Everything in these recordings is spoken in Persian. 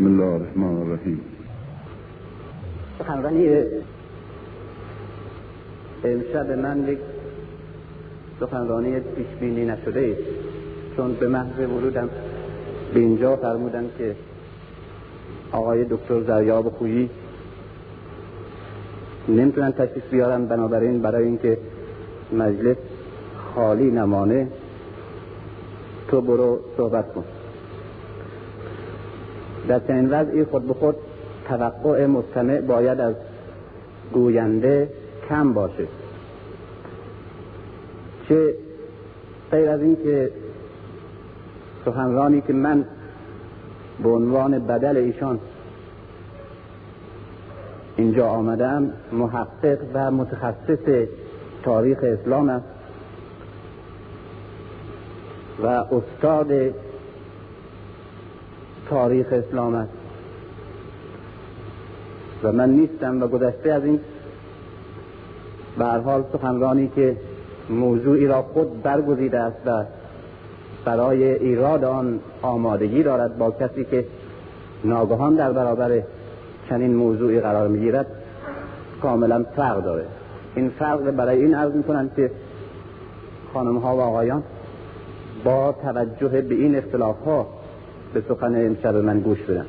بسم الله الرحمن الرحیم. سخنرانی امشب من یک سخنرانی پیشبینی نشده است. چون به محض ورودم به اینجا فرمودن که آقای دکتر زریاب خویی نمی‌تونن تشریف بیارن بنابراین برای اینکه مجلس خالی نمانه تو برو صحبت کن. در چنین وضعی خود به خود توقع مستمع باید از گوینده کم باشه. چه غیر از این که سخنرانی که من به عنوان بدل ایشان اینجا آمدم محقق و متخصص تاریخ اسلام است و استاد تاریخ اسلام است. و من نیستم و گذشته از این. به حال سخنرانی که موضوعی را خود برگزیده است و برای ایراد آن آمادگی دارد با کسی که ناگهان در برابر چنین موضوعی قرار می‌گیرد کاملا فرق داره. این فرق برای این عرض می‌کنند که خانم ها و آقایان با توجه به این اختلاف ها به سخن امشب من گوش بدن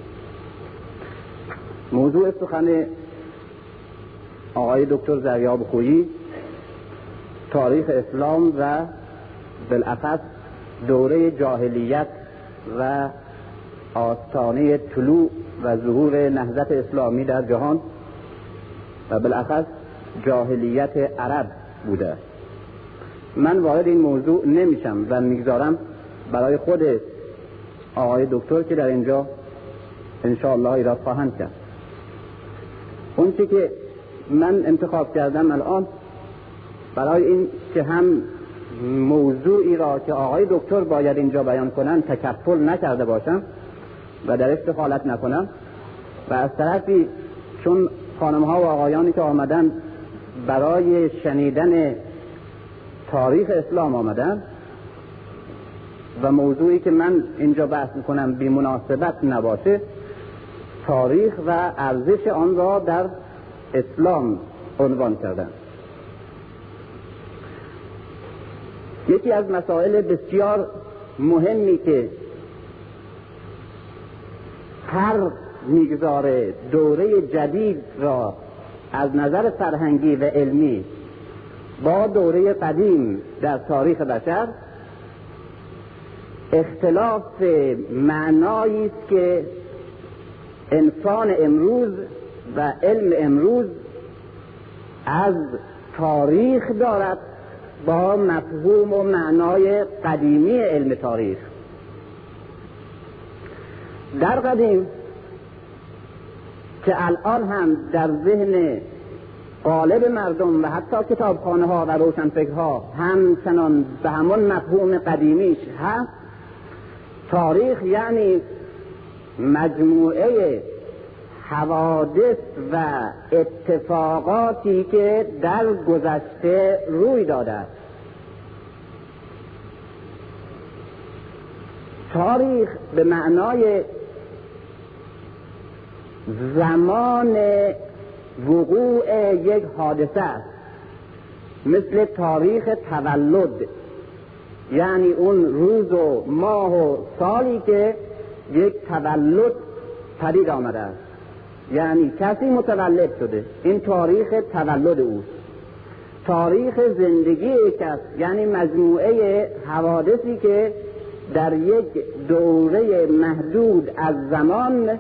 موضوع سخن آقای دکتر زریاب خویی تاریخ اسلام و بالاخص دوره جاهلیت و آستانه طلوع و ظهور نهضت اسلامی در جهان و بالاخص جاهلیت عرب بوده. من وارد این موضوع نمیشم و می‌گذارم برای خود آقای دکتر که در اینجا انشاءالله ایراد خواهند کرد. اون که من انتخاب کردم الان برای این که هم موضوعی را که آقای دکتر باید اینجا بیان کنن تکفل نکرده باشم و درش دخالت نکنم. و از طرفی چون خانم ها و آقایانی که آمدن برای شنیدن تاریخ اسلام آمدن و موضوعی که من اینجا بحث می‌کنم بی مناسبت نباشه تاریخ و ارزش آن را در اسلام عنوان کردن. یکی از مسائل بسیار مهمی که هر می‌گذاره دوره جدید را از نظر فرهنگی و علمی با دوره قدیم در تاریخ بشر اختلاف معنایی است که انسان امروز و علم امروز از تاریخ دارد با مفهوم و معنای قدیمی علم تاریخ. در قدیم که الان هم در ذهن قالب مردم و حتی کتابخانه ها و روشنفکرها همچنان به همون مفهوم قدیمیش هست تاریخ یعنی مجموعه حوادث و اتفاقاتی که در گذشته روی داده است. تاریخ به معنای زمان وقوع یک حادثه است. مثل تاریخ تولد. یعنی اون روز و ماه و سالی که یک تولد پدید آمده است. یعنی کسی متولد شده. این تاریخ تولد اوست. تاریخ زندگی است. یعنی مجموعه حوادثی که در یک دوره محدود از زمان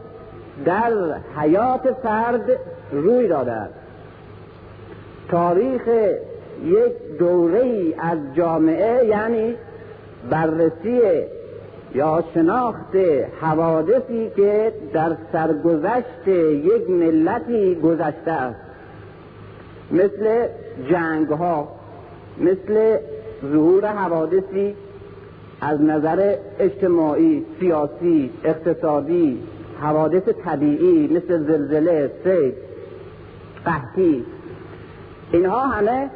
در حیات فرد روی داده است. تاریخ یک دوره از جامعه یعنی بررسی یا شناخت حوادثی که در سرگذشت یک ملتی گذشته است. مثل جنگ ها مثل ظهور حوادثی از نظر اجتماعی سیاسی اقتصادی حوادث طبیعی مثل زلزله سید قحطی. اینها همه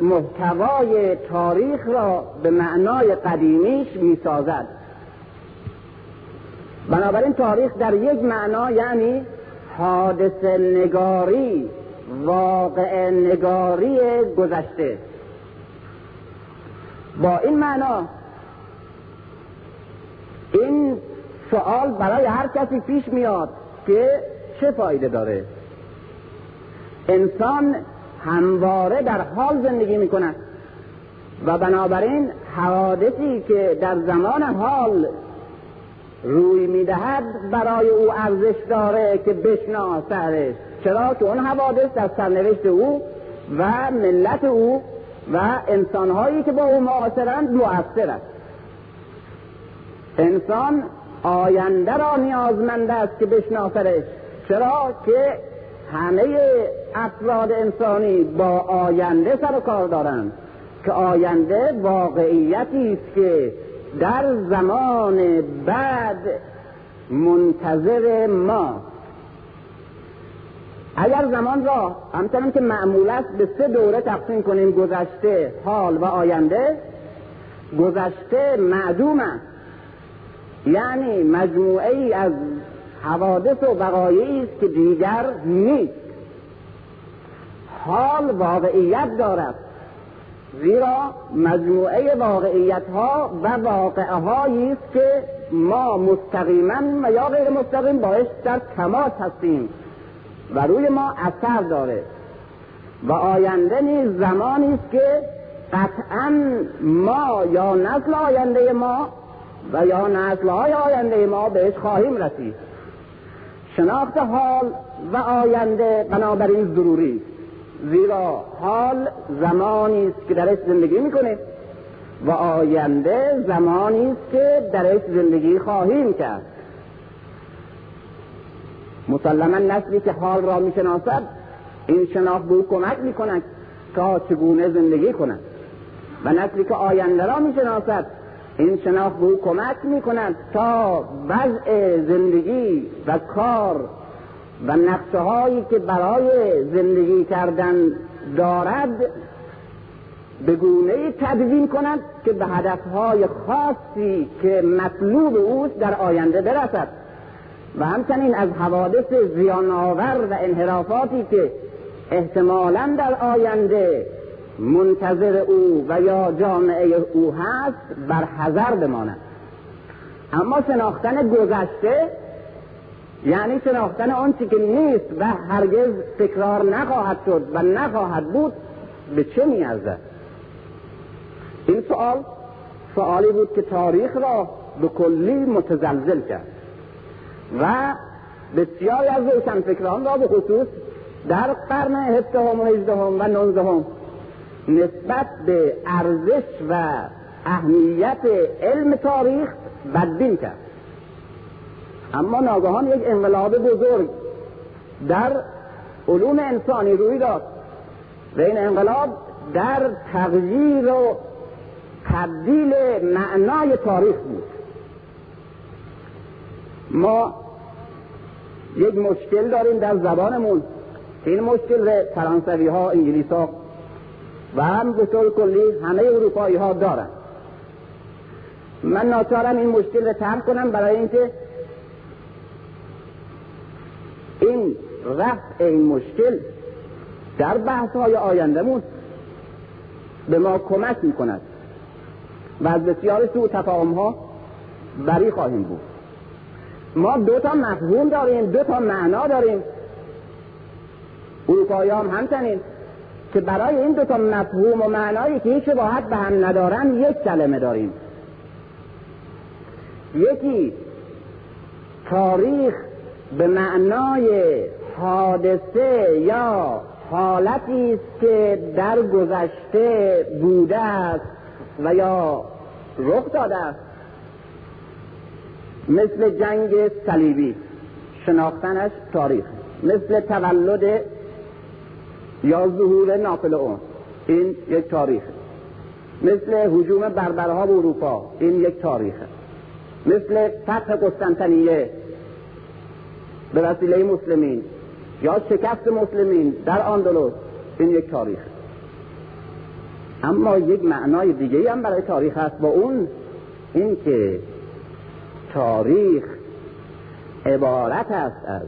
محتوای تاریخ را به معنای قدیمیش می‌سازد. بنابراین تاریخ در یک معنا یعنی حادث نگاری واقع نگاری گذشته. با این معنا این سوال برای هر کسی پیش میاد که چه فایده داره؟ انسان همواره در حال زندگی می‌کنه و بنابراین حوادثی که در زمان حال روی می‌دهد برای او ارزش داره که بشناسدش چرا؟ که اون حوادث در سرنوشت او و ملت او و انسانهایی که با او معاصرند مؤثر است. انسان آینده را نیازمند است که بشناسدش. چرا؟ که همه افراد انسانی با آینده سر و کار دارند که آینده واقعیتی است که در زمان بعد منتظر ما. اگر زمان را همچنان که معمول است به سه دوره تقسیم کنیم گذشته حال و آینده گذشته معدوم است. یعنی مجموعه ای از حوادث و وقایعی است که دیگر نیست. حال واقعیت دارد زیرا مجموعه واقعیت ها و واقعه هایی است که ما مستقیما و یا غیر مستقیم باش در تماس هستیم و روی ما اثر داره. و آینده نیز زمانی است که قطعا ما یا نسل آینده ما و یا نسل های آینده ما بهش خواهیم رسید. شناخت حال و آینده بنابراین ضروری زیرا حال زمانی است که درش زندگی می‌کنیم و آینده زمانی است که درش زندگی خواهیم کرد. مسلما نسلی که حال را می‌شناسد این شناخت به او کمک می‌کند تا چگونه زندگی کند. و نسلی که آینده را می‌شناسد این شناخت به او کمک می‌کند تا وضع زندگی و کار و نقشه هایی که برای زندگی کردن دارد به گونه تدوین کند که به هدفهای خاصی که مطلوب اوست در آینده برسد. و همچنین از حوادث زیان آور و انحرافاتی که احتمالا در آینده منتظر او و یا جامعه او هست بر حذر بماند. اما شناختن گذشته یعنی شناختن آن که نیست و هرگز تکرار نخواهد شد و نخواهد بود به چه میارزد؟ این سوال سوالی بود که تاریخ را به کلی متزلزل کرد و بسیاری از فکران را به خصوص در قرن هفدهم و هجدهم و نوزدهم نسبت به ارزش و اهمیت علم تاریخ بدبین کرد. اما ناگهان یک انقلاب بزرگ در علوم انسانی روی داد و این انقلاب در تغییر و تبدیل معنای تاریخ بود. ما یک مشکل داریم در زبانمون. این مشکل فرانسوی ها انگلیس ها و هم به طور کلی همه اروپایی ها دارن. من ناچارم این مشکل رو ترک کنم برای اینکه این رفع این مشکل در بحث های آیندهمون به ما کمک می کند و از بسیار سو تفاهم ها بری خواهیم بود. ما دو تا مفهوم داریم دو تا معنا داریم. اروپایی هم همچنین. که برای این دو تا مفهوم و معنایی که هیچ شباهت به هم ندارن یک کلمه داریم. یکی تاریخ به معنای حادثه یا حالتی است که در گذشته بوده است و یا رخ داده است. مثل جنگ صلیبی شناختنش تاریخ. مثل تولد یا ظهور ناپل اون. این یک تاریخ مثل حجوم بربرها به اروپا این یک تاریخه. مثل فتح قسطنطنیه به وسیله مسلمین یا شکست مسلمین در آندلوس این یک تاریخ اما یک معنای دیگه هم برای تاریخ هست با اون این که تاریخ عبارت است از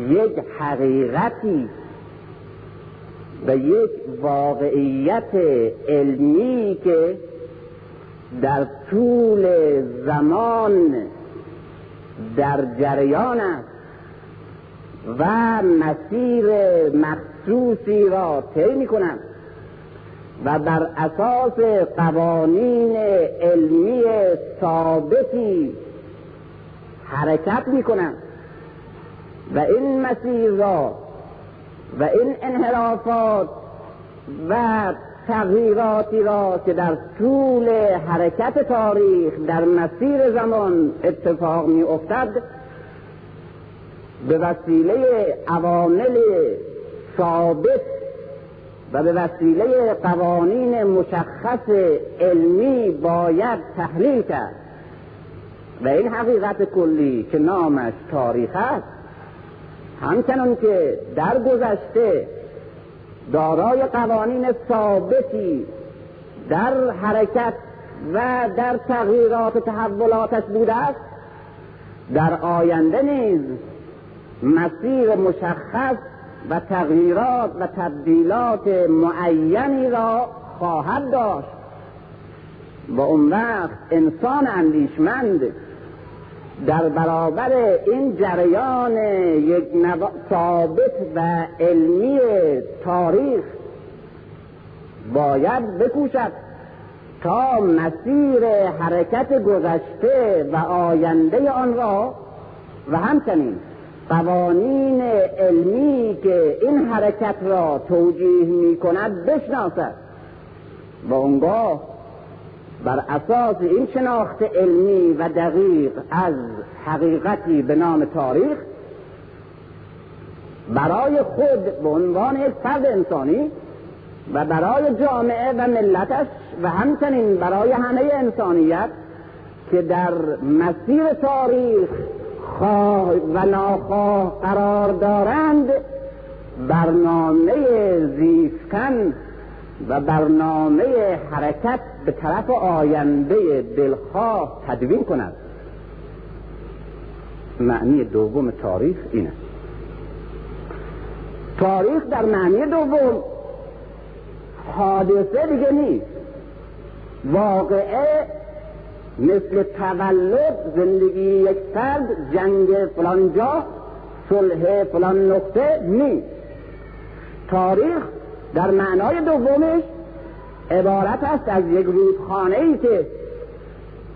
یک حقیقتی و یک واقعیت علمی که در طول زمان در جریان است و مسیر مخصوصی را طی می کنند و بر اساس قوانین علمی ثابتی حرکت می کنند و این مسیر را و این انحرافات و تغییراتی را که در طول حرکت تاریخ در مسیر زمان اتفاق می افتد به وسیله عوامل ثابت و به وسیله قوانین مشخص علمی باید تحلیل کرد. و این حقیقت کلی که نامش تاریخ است همچنان که در گذشته دارای قوانین ثابتی در حرکت و در تغییرات تحولاتش بوده است. در آینده نیز مسیر مشخص و تغییرات و تبدیلات معینی را خواهد داشت. و اون وقت انسان اندیشمند در برابر این جریان یک ثابت و علمی تاریخ باید بکوشد تا مسیر حرکت گذشته و آینده آن را و همچنین قوانین علمی که این حرکت را توجیه می کند بشناسد. و اونگاه بر اساس این شناخت علمی و دقیق از حقیقتی به نام تاریخ برای خود به عنوان یک فرد انسانی و برای جامعه و ملتش و همچنین برای همه انسانیت که در مسیر تاریخ خواه و ناخواه قرار دارند برنامه زیستن و برنامه حرکت به طرف آینده دلخواه تدوین کند. معنی دوم تاریخ این است تاریخ در معنی دوم حادثه دیگه نیست. واقعه مثل تولد زندگی یک فرد جنگ فلان جا صلح فلان نقطه نیست. تاریخ در معنای دومش عبارت است از یک رودخانه ای که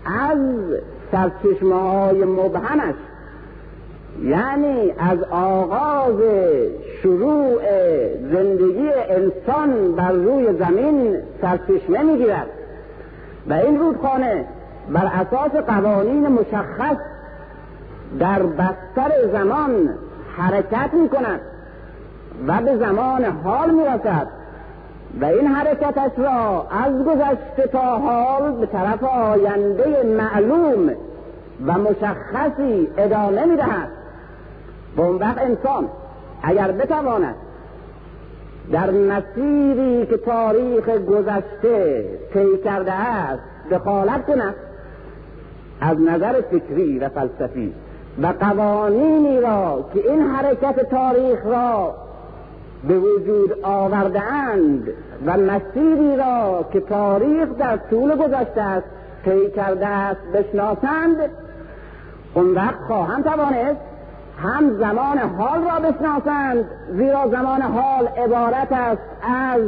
از سرچشمه های مبهمش یعنی از آغاز شروع زندگی انسان بر روی زمین سرچشمه می‌گیرد. و این رودخانه بر اساس قوانین مشخص در بستر زمان حرکت می کند و به زمان حال می رسد و این حرکتش را از گذشته تا حال به طرف آینده معلوم و مشخصی ادامه می دهد و اون وقت انسان اگر بتواند در مسیری که تاریخ گذشته طی کرده است دخالت کند از نظر فکری و فلسفی و قوانینی را که این حرکت تاریخ را به وجود آورده اند و مسیری را که تاریخ در طول گذشته است طی کرده است بشناسند اون وقت خواهند توانست هم زمان حال را بشناسند زیرا زمان حال عبارت است از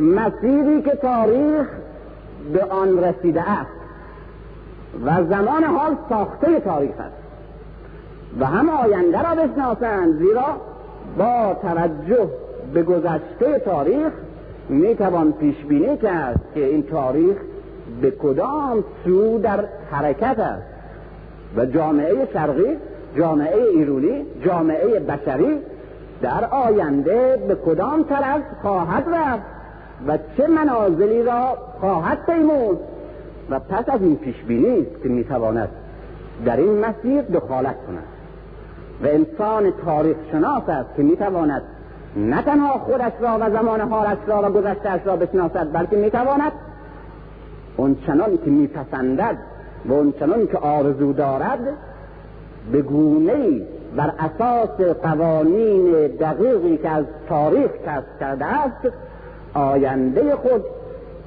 مسیری که تاریخ به آن رسیده است و زمان حال ساخته تاریخ است و هم آینده را بشناسند زیرا با توجه به گذشته تاریخ می توان پیش بینی کرد که این تاریخ به کدام سو در حرکت است. و جامعه شرقی جامعه ایرونی جامعه بشری در آینده به کدام طرف خواهد رفت و چه منازلی را خواهد پیمود؟ و پس از این پیش بینی است که می‌تواند در این مسیر دخالت کند. و انسان تاریخ شناس است که می‌تواند نه تنها خودش را و زمان حالش را و گذشتهش را بشناسد بلکه می‌تواند اون چنان که میپسندد و اون چنان که آرزو دارد به گونه بر اساس قوانین دقیقی که از تاریخ کسب کرده است آینده خود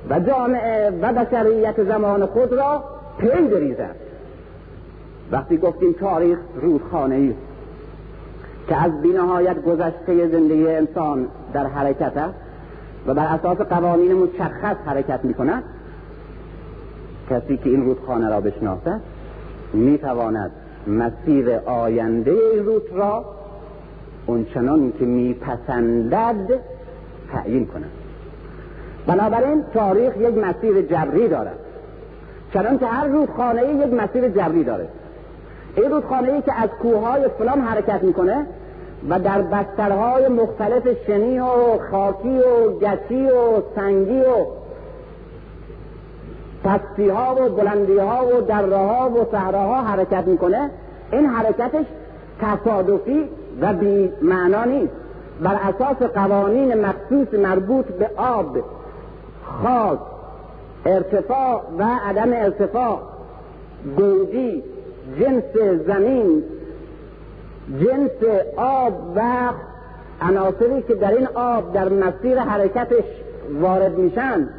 و جامعه و بشریت زمان خود را پی بریزد. وقتی گفتیم تاریخ رودخانه ای که از بینهایت گذشته زندگی انسان در حرکت است و بر اساس قوانین مشخص حرکت می کند کسی که این رودخانه را بشناسد می تواند مسیر آینده روت را اونچنان که میپسندد تعیین کند. بنابراین تاریخ یک مسیر جبری دارد چنان که هر رودخانه یک مسیر جبری داره. این رودخانه ای که از کوههای فلان حرکت می‌کنه و در بسترهای مختلف شنی و خاکی و گچی و سنگی و پستی ها و بلندی ها و دره ها و صحراها حرکت می‌کنه این حرکتش تصادفی و بی معنا نیست. بر اساس قوانین مخصوص مربوط به آب خاک ارتفاع و عدم ارتفاع گودی جنس زمین جنس آب و عناصری که در این آب در مسیر حرکتش وارد میشن.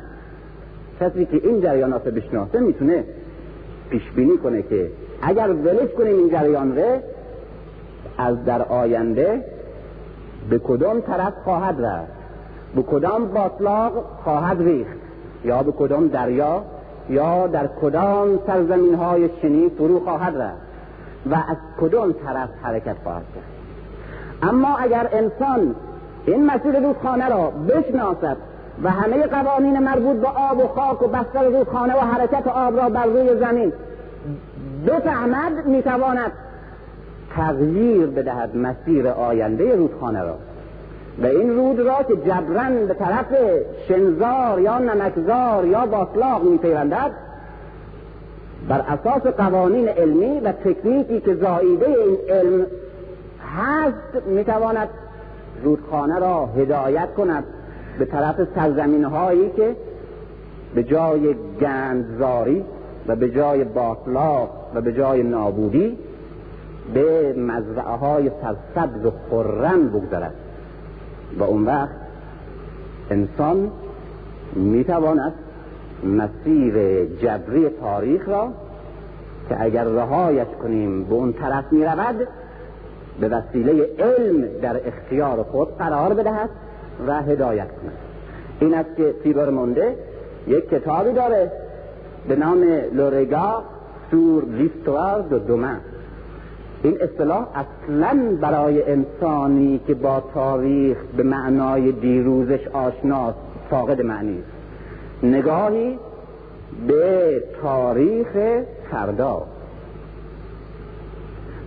کسی که این جریانات بشناسه می‌تونه پیش بینی کنه که اگر ولش کنیم این جریان ره از در آینده به کدام طرف خواهد رفت؟ به کدام باطلاق خواهد ریخت؟ یا به کدام دریا یا در کدام سرزمین های شنی فرو خواهد رفت و از کدام طرف حرکت خواهد کرد. اما اگر انسان این مسیر رودخانه را بشناسد و همه قوانین مربوط به آب و خاک و بستر رودخانه و حرکت آب را بر روی زمین بفهمد می‌تواند تغییر بدهد مسیر آینده رودخانه را. و این رود را که جبران به طرف شنزار یا نمکزار یا باطلاق میپیوندد بر اساس قوانین علمی و تکنیکی که زاییده این علم هست می‌تواند رودخانه را هدایت کند به طرف سرزمین هایی که به جای گندزاری و به جای باطلاق و به جای نابودی به مزرعه های سرسبز و خرم بگذرد. و اون وقت انسان می‌تواند مسیر جبری تاریخ را که اگر رهایش کنیم به اون طرف می رود به وسیله علم در اختیار خود قرار بدهد و هدایت کند. این است که تیبر مونده یک کتابی داره به نام لورگا سور لیستوار دو دومن. این اصطلاح اصلا برای انسانی که با تاریخ به معنای دیروزش آشناست فاقد معنی است. نگاهی به تاریخ فردا.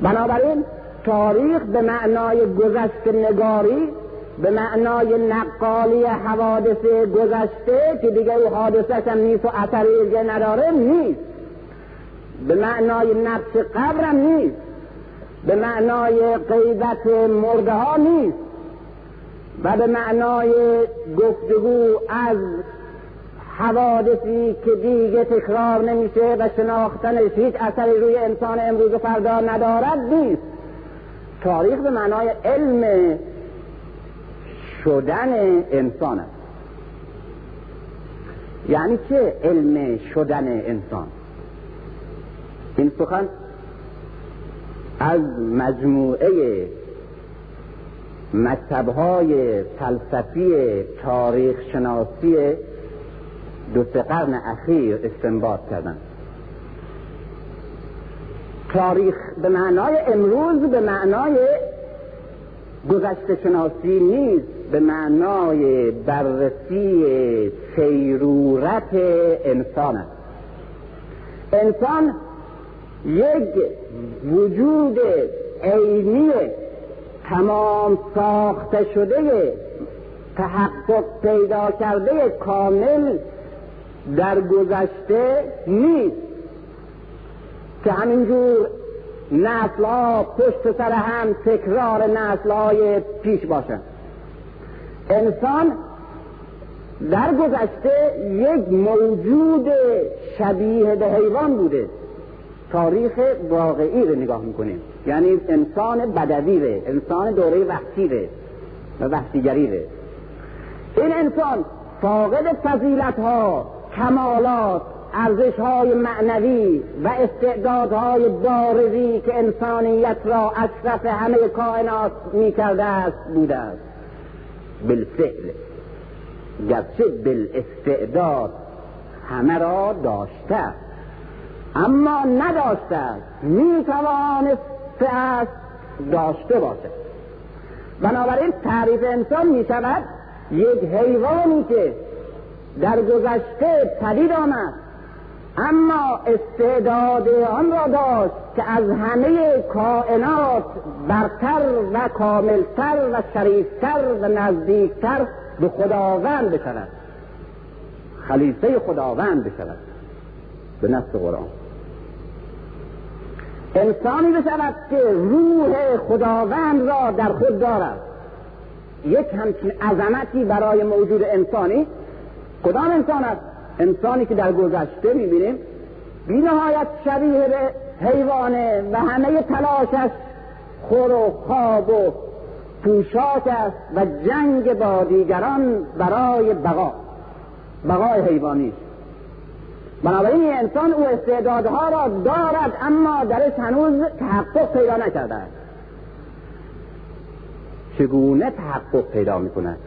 بنابراین تاریخ به معنای گذشت نگاری به معنای نقالی حوادث گذشته که دیگه او حادثه هم نیست و اثری نداره نیست. به معنای نقش قبرم نیست. به معنای غیبت مرده ها نیست و به معنای گفتگو از حوادثی که دیگه تکرار نمیشه و شناختنش هیچ اثری روی انسان امروز و فردا ندارد نیست. تاریخ به معنای علم شدن انسان است. یعنی چه علم شدن انسان؟ این سخن از مجموعه مکتبهای فلسفی تاریخ شناسی دو سه قرن اخیر استنباط کردن. تاریخ به معنای امروز به معنای گذشته شناسی نیست به معنای بررسی سیرورت انسان است. انسان یک وجود عینی تمام ساخته شده تحقق پیدا کرده کامل در گذشته نیست. که همینجور نسل ها پشت سر هم تکرار نسل های پیش باشند انسان در گذشته یک موجود شبیه به حیوان بوده. تاریخ واقعی رو نگاه می‌کنیم. یعنی انسان بدوی انسان دوره وحشی ره و وحشیگری ره این انسان فاقد فضیلت ها کمالات ارزش های معنوی و استعدادهای بارزی که انسانیت را اشرف همه کائنات می کرده است بوده است. بالفعل. گرچه بالاستعداد همه را داشته اما نداشته است می توانسته است داشته باشد. بنابراین تعریف انسان می شود یک حیوانی که در گذشته پدید آمد اما استعداد آن را داشت که از همه کائنات برتر و کاملتر و شریفتر و نزدیکتر به خداوند بشود. خلیفه خداوند بشود. به نص قرآن. انسانی بشود که روح خداوند را در خود دارد. یک همچین عظمتی برای موجود انسانی کدام انسان است؟ انسانی که در گذشته می‌بینیم بی نهایت شبیه به حیوانه و همه تلاشش خور و خواب و پوشاک است و جنگ با دیگران برای بقا بقای حیوانی. بنابراین این انسان او استعدادها را دارد اما درش هنوز تحقق پیدا نکرده است. چگونه تحقق پیدا می کند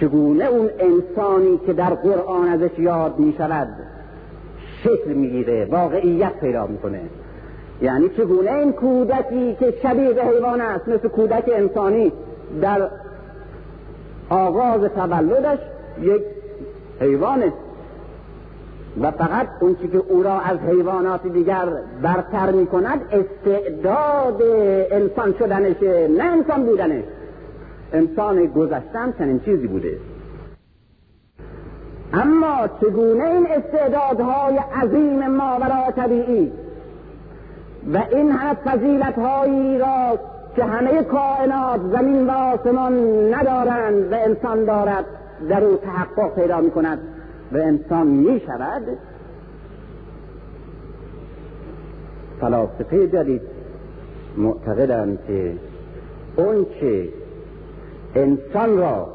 چگونه اون انسانی که در قرآن ازش یاد می شود شکل می‌گیره واقعیت پیدا می‌کنه؟ یعنی چگونه این کودکی که شبیه به حیوان است مثل کودک انسانی در آغاز تولدش یک حیوانه و فقط اون که او را از حیوانات دیگر برتر می کند استعداد انسان شدنشه نه انسان بودنش. انسان گذشتن چنین چیزی بوده. اما چگونه این استعدادهای عظیم ماورا طبیعی و این همه فضیلتهایی را که همه کائنات زمین و آسمان ندارند و انسان دارد در او تحقق پیدا می کند و انسان می شود فلاسفه جدید معتقدند که اون چه انسان را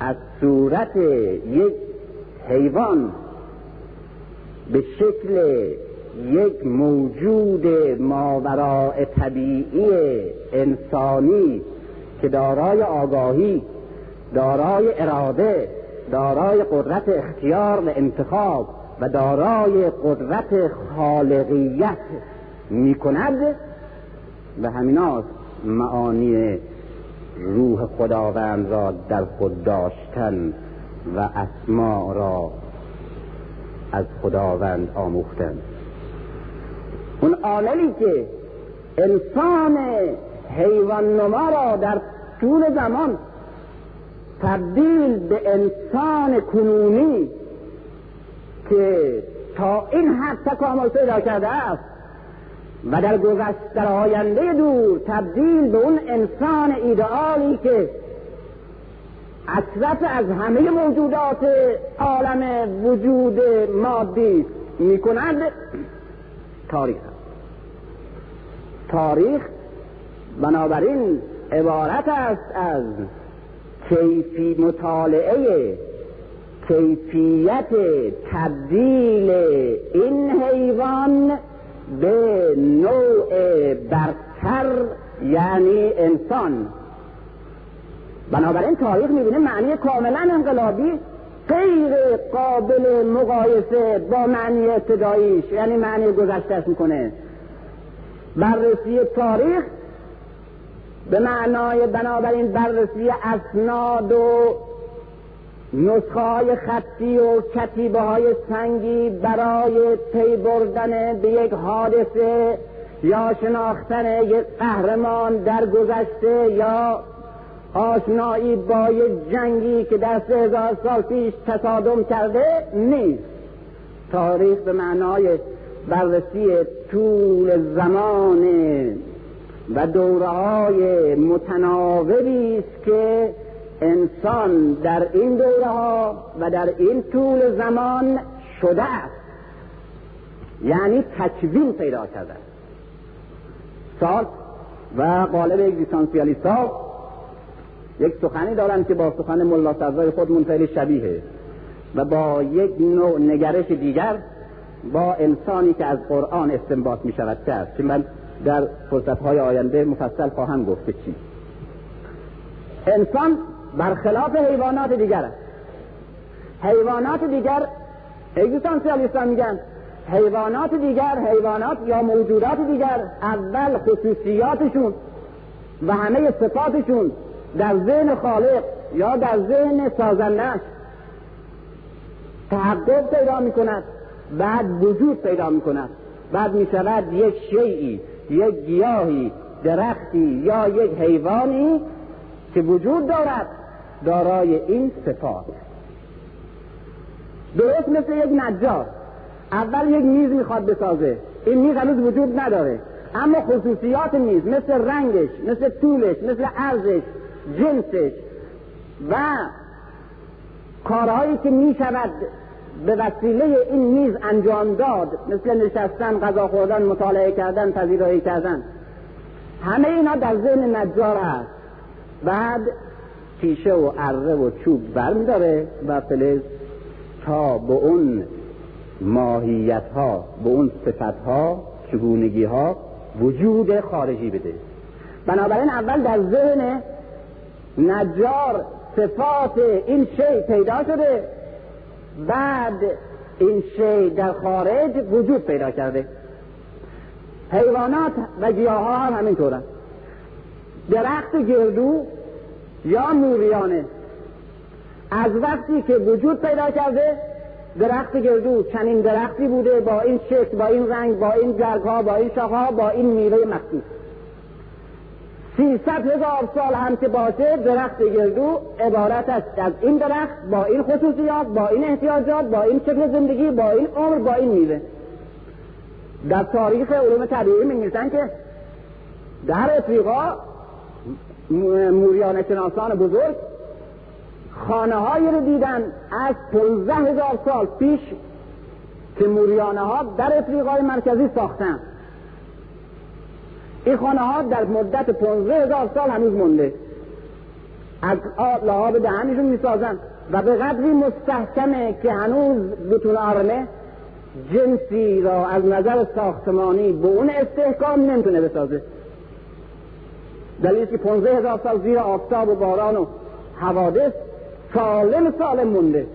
از صورت یک حیوان به شکل یک موجود ماوراء طبیعی انسانی که دارای آگاهی دارای اراده دارای قدرت اختیار و انتخاب و دارای قدرت خالقیت می کند و همیناست معانی روح خداوند را در خود داشتن و اسما را از خداوند آموختن. اون عاملی که انسان حیوان نما را در طول زمان تبدیل به انسان کنونی که تا این حد تکامل پیدا کرده است و در گذشت در آینده دور تبدیل به اون انسان ایدئالی که اشرف از همه موجودات عالم وجود مادی می کند تاریخ تاریخ بنابراین عبارت است از کیفی مطالعه کیفیت تبدیل این حیوان به نوع برتر یعنی انسان. بنابراین تاریخ می‌بینه معنی کاملا انقلابی غیر قابل مقایسه با معنی ابتداییش یعنی معنی گذشتهش می‌کنه. بررسی تاریخ به معنای بنابراین بررسی اسناد و نسخه های خطی و کتیبه های سنگی برای پی بردن به یک حادثه یا شناختن یک قهرمان در گذشته یا آشنایی با یک جنگی که در سه هزار سال پیش تصادم کرده نیست. تاریخ به معنای بررسی طول زمان و دوره های متناوبی است که انسان در این دوره ها و در این طول زمان شده است. یعنی تکوین پیدا کرده سال و قالب یک لیسانسیالیست ها یک سخنی دارن که با سخن ملا سزای خود خیلی شبیه و با یک نوع نگرش دیگر با انسانی که از قرآن استنباط می شود کرد که من در های آینده مفصل خواهم گفت چی. انسان برخلاف حیوانات دیگر است. حیوانات دیگر اگزیستانسیالیستان میگن حیوانات دیگر حیوانات یا موجودات دیگر اول خصوصیاتشون و همه صفاتشون در ذهن خالق یا در ذهن سازندش تحقق پیدا می کند بعد وجود پیدا می کند بعد می شود یک شیعی. یک گیاهی درختی یا یک حیوانی که وجود دارد دارای این صفات. درست مثل یک نجار. اول یک میز می‌خواد بسازه. این میز هنوز وجود نداره. اما خصوصیات میز مثل رنگش مثل طولش مثل عرضش جنسش و کارهایی که می‌شود به وسیله این میز انجام داد مثل نشستن غذا خوردن مطالعه کردن پذیرایی کردن. همه اینا در ذهن نجار هست. بعد تیشه و اره و چوب برمیداره و فلز تا به اون ماهیت ها به اون صفت ها چگونگی ها وجود خارجی بده. بنابراین اول در ذهن نجار صفات این شی پیدا شده بعد این شی در خارج وجود پیدا کرده. حیوانات و گیاه ها هم همینطورن درخت گردو یا موریانه. از وقتی که وجود پیدا کرده درخت گردو چنین درختی بوده با این شکل با این رنگ با این گرگ ها با این ها با این میوه مخصوص سیصد هزار سال هم که باشه درخت گردو عبارت است از این درخت با این خصوصیات با این احتیاجات با این شکل زندگی با این عمر با این میوه. در تاریخ علوم طبیعی می که در افریقا موریان شناسان بزرگ خانه هایی رو دیدن از پونزه هزار سال پیش که موریانه ها در افریقای مرکزی ساختن. این خانه ها در مدت پونزه هزار سال هنوز مونده. از لحاب دهنشون می‌سازن و به قدری مستحکمه که هنوز بتون آرمه جنسی را از نظر ساختمانی به اون استحکام نمی‌تونه بسازه. دلیل که پونزه هزار سال زیر آفتاب و باران و حوادث سالم سالم مونده.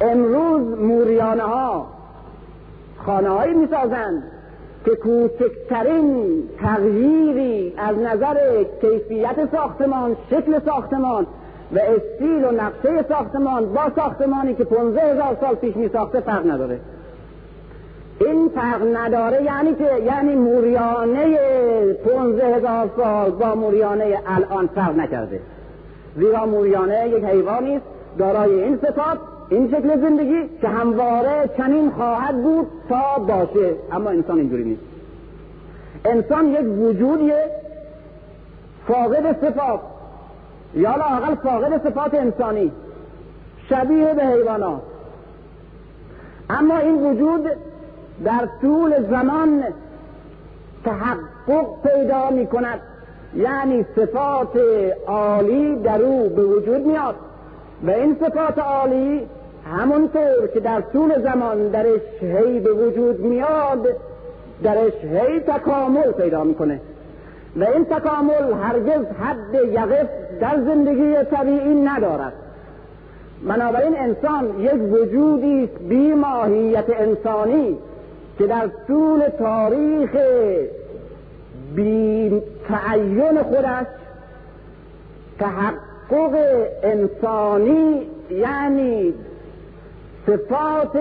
امروز موریانه ها خانه هایی می که کوچکترین تغییری از نظر کیفیت ساختمان شکل ساختمان و استیل و نقشه ساختمان با ساختمانی که پونزه هزار سال پیش می ساخته فرق نداره. این فرق نداره یعنی که یعنی موریانه پونزه هزار سال با موریانه الان فرق نکرده. زیرا موریانه یک حیوانی است دارای این صفات این شکل زندگی که همواره چنین خواهد بود تا باشه. اما انسان اینجوری نیست. انسان یک وجودیه فاقد صفات. یا لاقل فاقد صفات انسانی. شبیه به حیوانات. اما این وجود در طول زمان تحقق پیدا می کند یعنی صفات عالی در او به وجود میاد. و این صفات عالی همونطور که در طول زمان درش هی به وجود میاد درش هی تکامل پیدا می‌کنه. و این تکامل هرگز حد یقف در زندگی طبیعی ندارد. بنابراین انسان یک وجودی بی ماهیت انسانی که در طول تاریخ بی تعین خودش تحقق انسانی یعنی صفات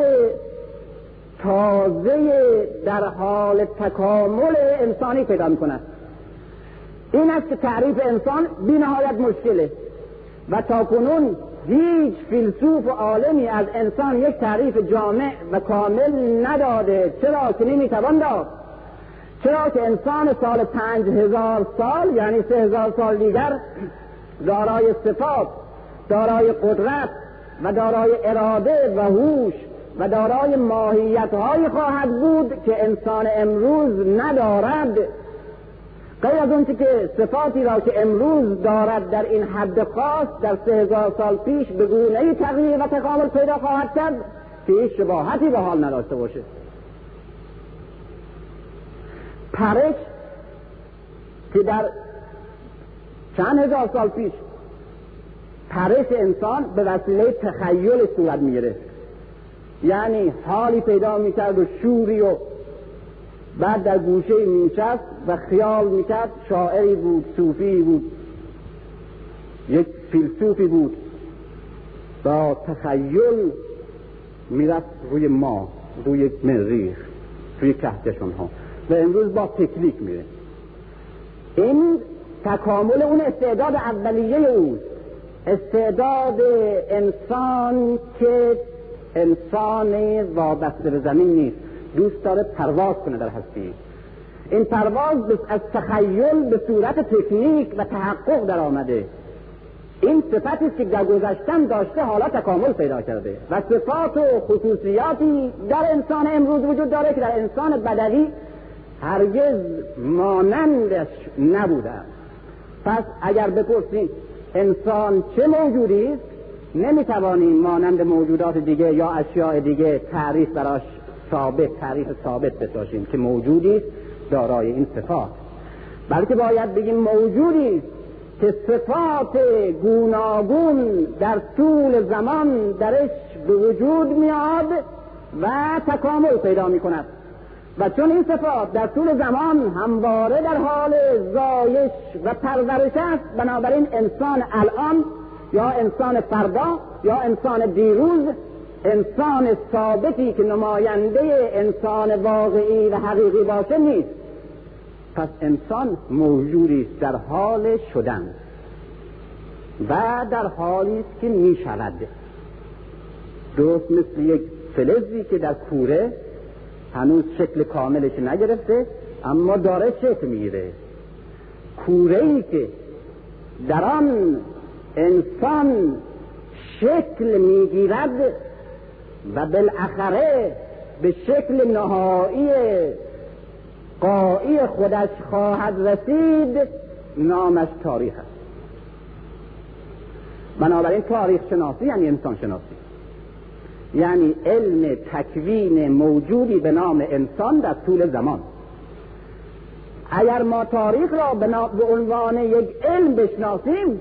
تازه در حال تکامل انسانی پیدا می کند این است که تعریف انسان بی نهایت مشکله و تا کنون هیچ فیلسوف و عالمی از انسان یک تعریف جامع و کامل نداده. چرا که نمی‌توان داد؟ چرا که انسان سال پنج هزار سال یعنی سه هزار سال دیگر دارای صفات دارای قدرت و دارای اراده و هوش و دارای ماهیت های خواهد بود که انسان امروز ندارد. غیر از اون که صفاتی را که امروز دارد در این حد خاص در سه هزار سال پیش به گونه تغییر و تکامل پیدا خواهد کرد که هیچ شباهتی به حال نداشته باشه. پرش که در چند هزار سال پیش پرش انسان به وسیله تخیل صورت می‌گرفت یعنی حالی پیدا می‌کرد و شوری و بعد در گوشه مینشست و خیال می‌کرد شاعری بود صوفی بود یک فیلسوفی بود. با تخیل می‌رفت روی ما روی مریخ روی کهکشان ها. و امروز با تکنیک میره. این تکامل اون استعداد اولیه اوست استعداد انسان که انسان وابسته به زمین نیست. دوست داره پرواز کنه در هستی. این پرواز از تخیل به صورت تکنیک و تحقق در آمده. این صفتی که در گذشتن داشته حالا تکامل پیدا کرده و صفات و خصوصیاتی در انسان امروز وجود داره که در انسان بدوی هرگز مانندش نبوده. پس اگر بپرسید انسان چه موجودی است؟ نمی‌توانیم مانند موجودات دیگه یا اشیاء دیگه تعریف براش ثابت تعریف ثابت بساشیم که موجودی است دارای این صفات. بلکه باید بگیم موجودی است که صفات گوناگون در طول زمان درش به وجود میاد و تکامل پیدا می کند و چون این صفات در طول زمان همواره در حال زایش و پرورش است بنابراین انسان الان یا انسان فردا یا انسان دیروز انسان ثابتی که نماینده انسان واقعی و حقیقی باشه نیست. پس انسان موجودی در حال شدن و در حالی است که می شود درست مثل یک فلزی که در کوره هنوز شکل کاملش نگرفته اما داره شکل می‌گیره. کوره ای که در آن انسان شکل می‌گیرد و بالاخره به شکل نهایی قایی خودش خواهد رسید نامش تاریخ است. بنابراین تاریخ شناسی یعنی انسان شناسی. یعنی علم تکوین موجودی به نام انسان در طول زمان. اگر ما تاریخ را به عنوان یک علم بشناسیم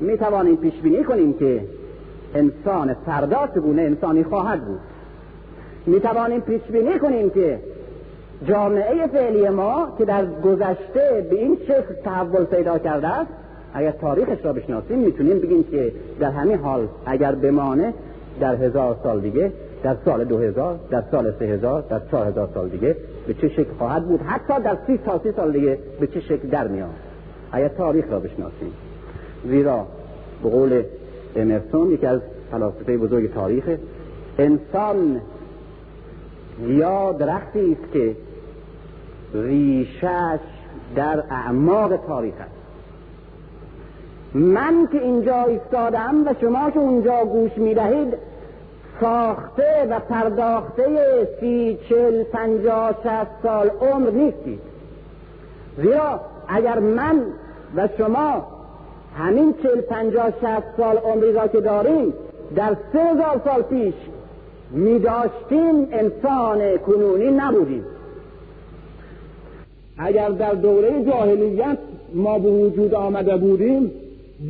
می توانیم پیش بینی کنیم که انسان فردا چگونه انسانی خواهد بود. می توانیم پیش بینی کنیم که جامعه فعلی ما که در گذشته به این شکل تحول پیدا کرده است اگر تاریخش را بشناسیم می‌تونیم بگیم که در همین حال اگر بمانه در هزار سال دیگه در سال دو هزار در سال سه هزار در چهار هزار سال دیگه به چه شکل خواهد بود؟ حتی در سی تا سی سال دیگه به چه شکل در میاد؟ تاریخ را بشناسیم. زیرا به قول امرسون یکی از فلاسفه بزرگ تاریخ انسان یا درختی است که ریشش در اعماق تاریخ است. من که اینجا ایستادم و شما که اونجا گوش می‌دهید ساخته و پرداخته سی چل پنجاه شست سال عمر نیستید زیرا اگر من و شما همین چل پنجاه شست سال عمری را که داریم در سه هزار سال پیش می داشتیم انسان کنونی نبودیم. اگر در دوره جاهلیت ما به وجود آمده بودیم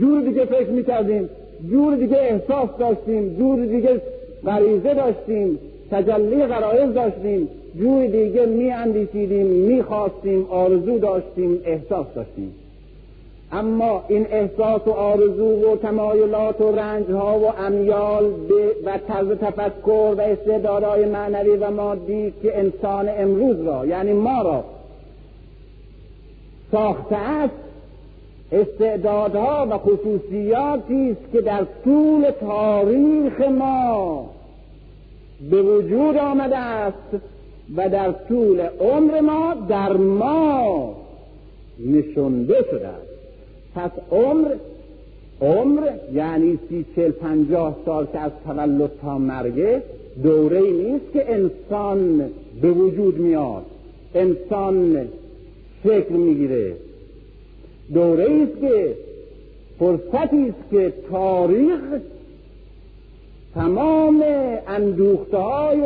جور دیگه فکر می‌کردیم جور دیگه احساس داشتیم جور دیگه غریزه داشتیم تجلی غرایز داشتیم جور دیگه می اندیشیدیم می خواستیم آرزو داشتیم احساس داشتیم. اما این احساس و آرزو و تمایلات و رنجها و امیال و طرز تفکر و استعدادهای معنوی و مادی که انسان امروز را یعنی ما را ساخته است استعدادها و خصوصیاتی است که در طول تاریخ ما به وجود آمده است و در طول عمر ما در ما نشونده شده است. پس عمر عمر یعنی سی چل پنجاه سال که از تولد تا مرگه دوره نیست که انسان به وجود میاد. انسان شکل می‌گیره. دوره است که فرصتی است که تاریخ تمام اندوخته های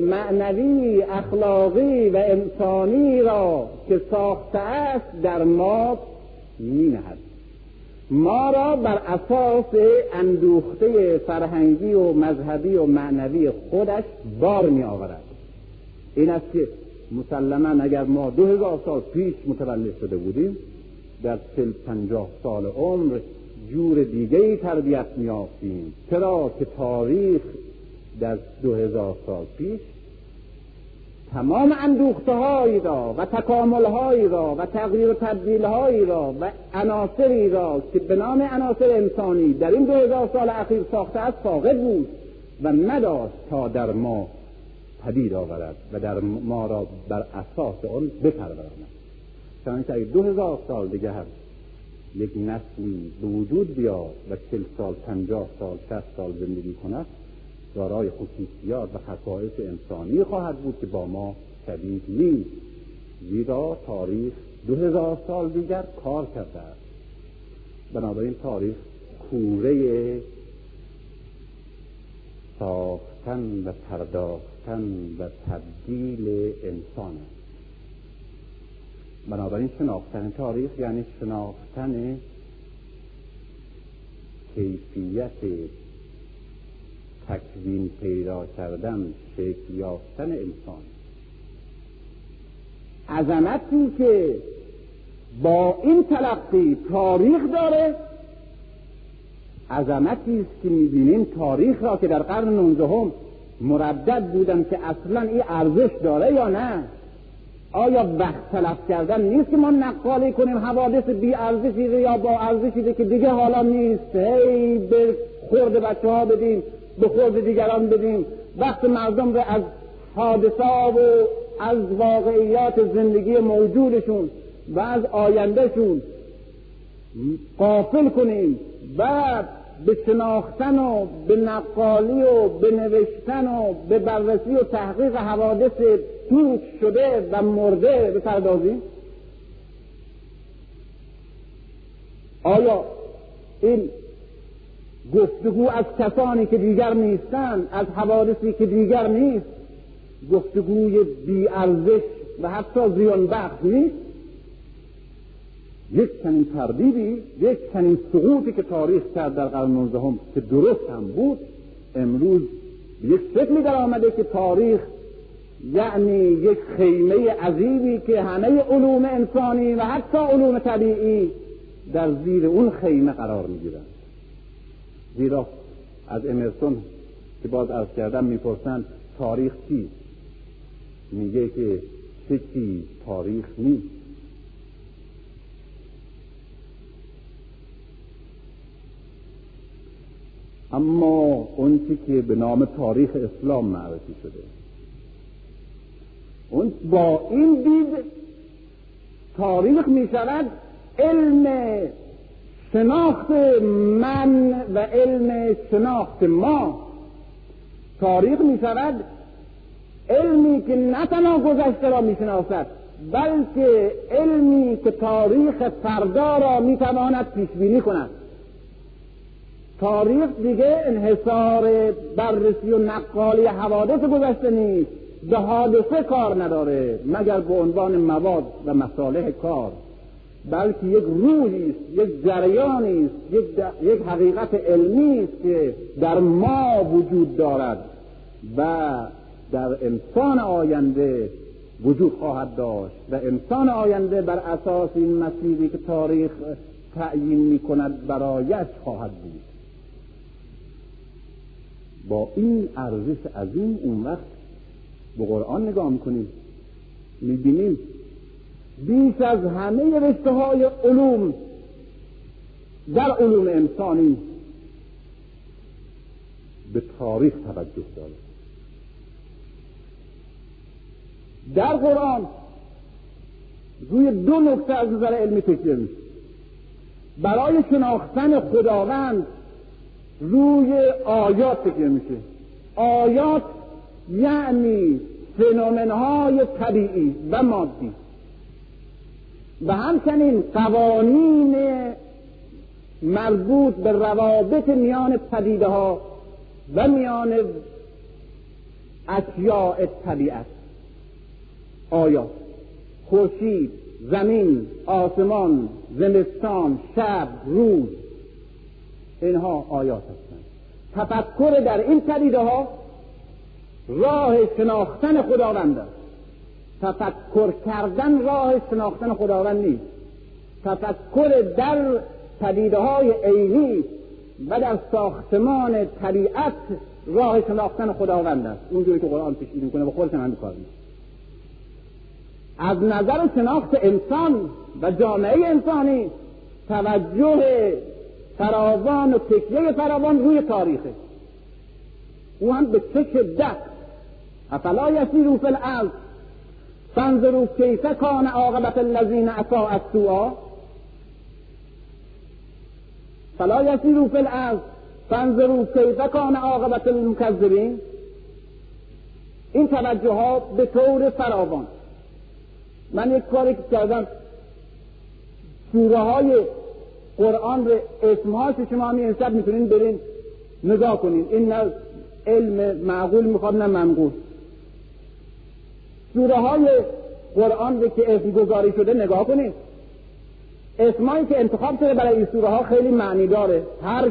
معنوی اخلاقی و انسانی را که ساخته است در ما می نهد ما را بر اساس اندوخته فرهنگی و مذهبی و معنوی خودش بار می آورد این است که مسلما اگر ما دو هزار سال پیش متولد شده بودیم در چل پنجاه سال عمر جور دیگه ای تربیت میافتیم چرا که تاریخ در دو هزار سال پیش تمام اندوخته هایی را و تکامل هایی را و تغییر و تبدیل هایی را و عناصری را که به نام عناصر انسانی در این دو هزار سال اخیر ساخته است فاقد بود و نداشت تا در ما پدید آورد و در ما را بر اساس آن بپروراند. چنانکه اگر دو هزار سال دیگه هست یک نسلی به وجود بیاد و چل سال پنجاه سال شست سال زندگی کند دارای خصوصیات و خصایص انسانی خواهد بود که با ما شبیه نیست. زیرا تاریخ دو هزار سال دیگر کار کرده است. بنابراین تاریخ کوره ساختن و پرداختن و تبدیل انسان است. بنابراین شناختن تاریخ یعنی شناختن کیفیت تکوین پیدا کردن شکل یافتن انسان. عظمتی که با این تلقی تاریخ داره عظمتی است که می‌بینیم تاریخ را که در قرن نوزدهم مردد بودن که اصلا این ارزش داره یا نه. آیا وقت تلف کردن نیست که ما نقالی کنیم؟ حوادث بی ارزشی یا با ارزشی که دیگه حالا نیست. هی به خورد بچه ها بدیم به خورد دیگران بدیم. وقت مردم رو از حادثه و از واقعیات زندگی موجودشون و از آیندهشون قافل کنیم و به شناختن و به نقالی و به نوشتن و به بررسی و تحقیق حوادث پوچ شده و مرده بپردازیم آیا این گفتگو از کسانی که دیگر نیستند از حوادثی که دیگر نیست گفتگوی بیارزش و حتی زیان بخش نیست؟ یک چنین تردیدی یک چنین سقوطی که تاریخ کرد در قرن نوزدهم که درست هم بود امروز یک شکلی در آمده که تاریخ یعنی یک خیمه عظیمی که همه علوم انسانی و حتی علوم طبیعی در زیر اون خیمه قرار می‌گیرند. زیرا از امرسون که باز از کردم می‌پرسند تاریخ چی؟ میگه که چه چیز تاریخ نیست. اما اون که به نام تاریخ اسلام معرفی شده. اون با این دید تاریخ می شود علم شناخت من و علم شناخت ما. تاریخ می شود علمی که نه تنها گذشته را می شناسد بلکه علمی که تاریخ فردا را می تواند پیش بینی کند. تاریخ دیگه انحصار بررسی و نقالی حوادث گذشته نیست. به حادثه کار نداره مگر به عنوان مواد و مصالح کار بلکه یک روحی است یک جریانی است یک, یک حقیقت علمی است که در ما وجود دارد و در انسان آینده وجود خواهد داشت و انسان آینده بر اساس این مسیری که تاریخ تعیین می کند برایش خواهد بود. با این ارزش عظیم اون وقت به قرآن نگاه می‌کنیم. می‌بینیم بیش از همه رشته های علوم در علوم انسانی به تاریخ توجه داره در قرآن روی دو نکته از نظر علمی تکیه میشه برای شناختن خداوند روی آیات تکیه میشه آیات یعنی فنومنهای طبیعی و مادی. و همچنین قوانین مربوط به روابط میان پدیده ها و میان اشیاء طبیعت. آیا خورشید زمین آسمان زمستان شب روز اینها آیات هستند. تفکر در این پدیده ها راه شناختن خداوند است. تفکر کردن راه شناختن خداوند نیست. تفکر در پدیده های عینی و در ساختمان طبیعت راه شناختن خداوند است. اونجوری که قرآن پیش می‌کنه و خودش هم کار از نظر شناخت انسان و جامعه انسانی توجه فراوان و تکیه فراوان روی تاریخه. او هم به چه شدت افلا یسیرو فی الارض؟ فانظروا کیف کان عاقبت الذین اساء السوء. فلا یسیرو فی الارض؟ فانظروا کیف کان عاقبت المکذبین؟ این توجه ها به طور فراوان. من یک کاری که کردم سوره های قرآن رو اسمهاش شما هم انصب می‌تونین برین نگاه کنین. این نه علم معقول می‌خواد نه منقول. سوره های قرآن که اسم گذاری شده نگاه کنین اسمایی که انتخاب شده برای این سوره ها خیلی معنی داره هر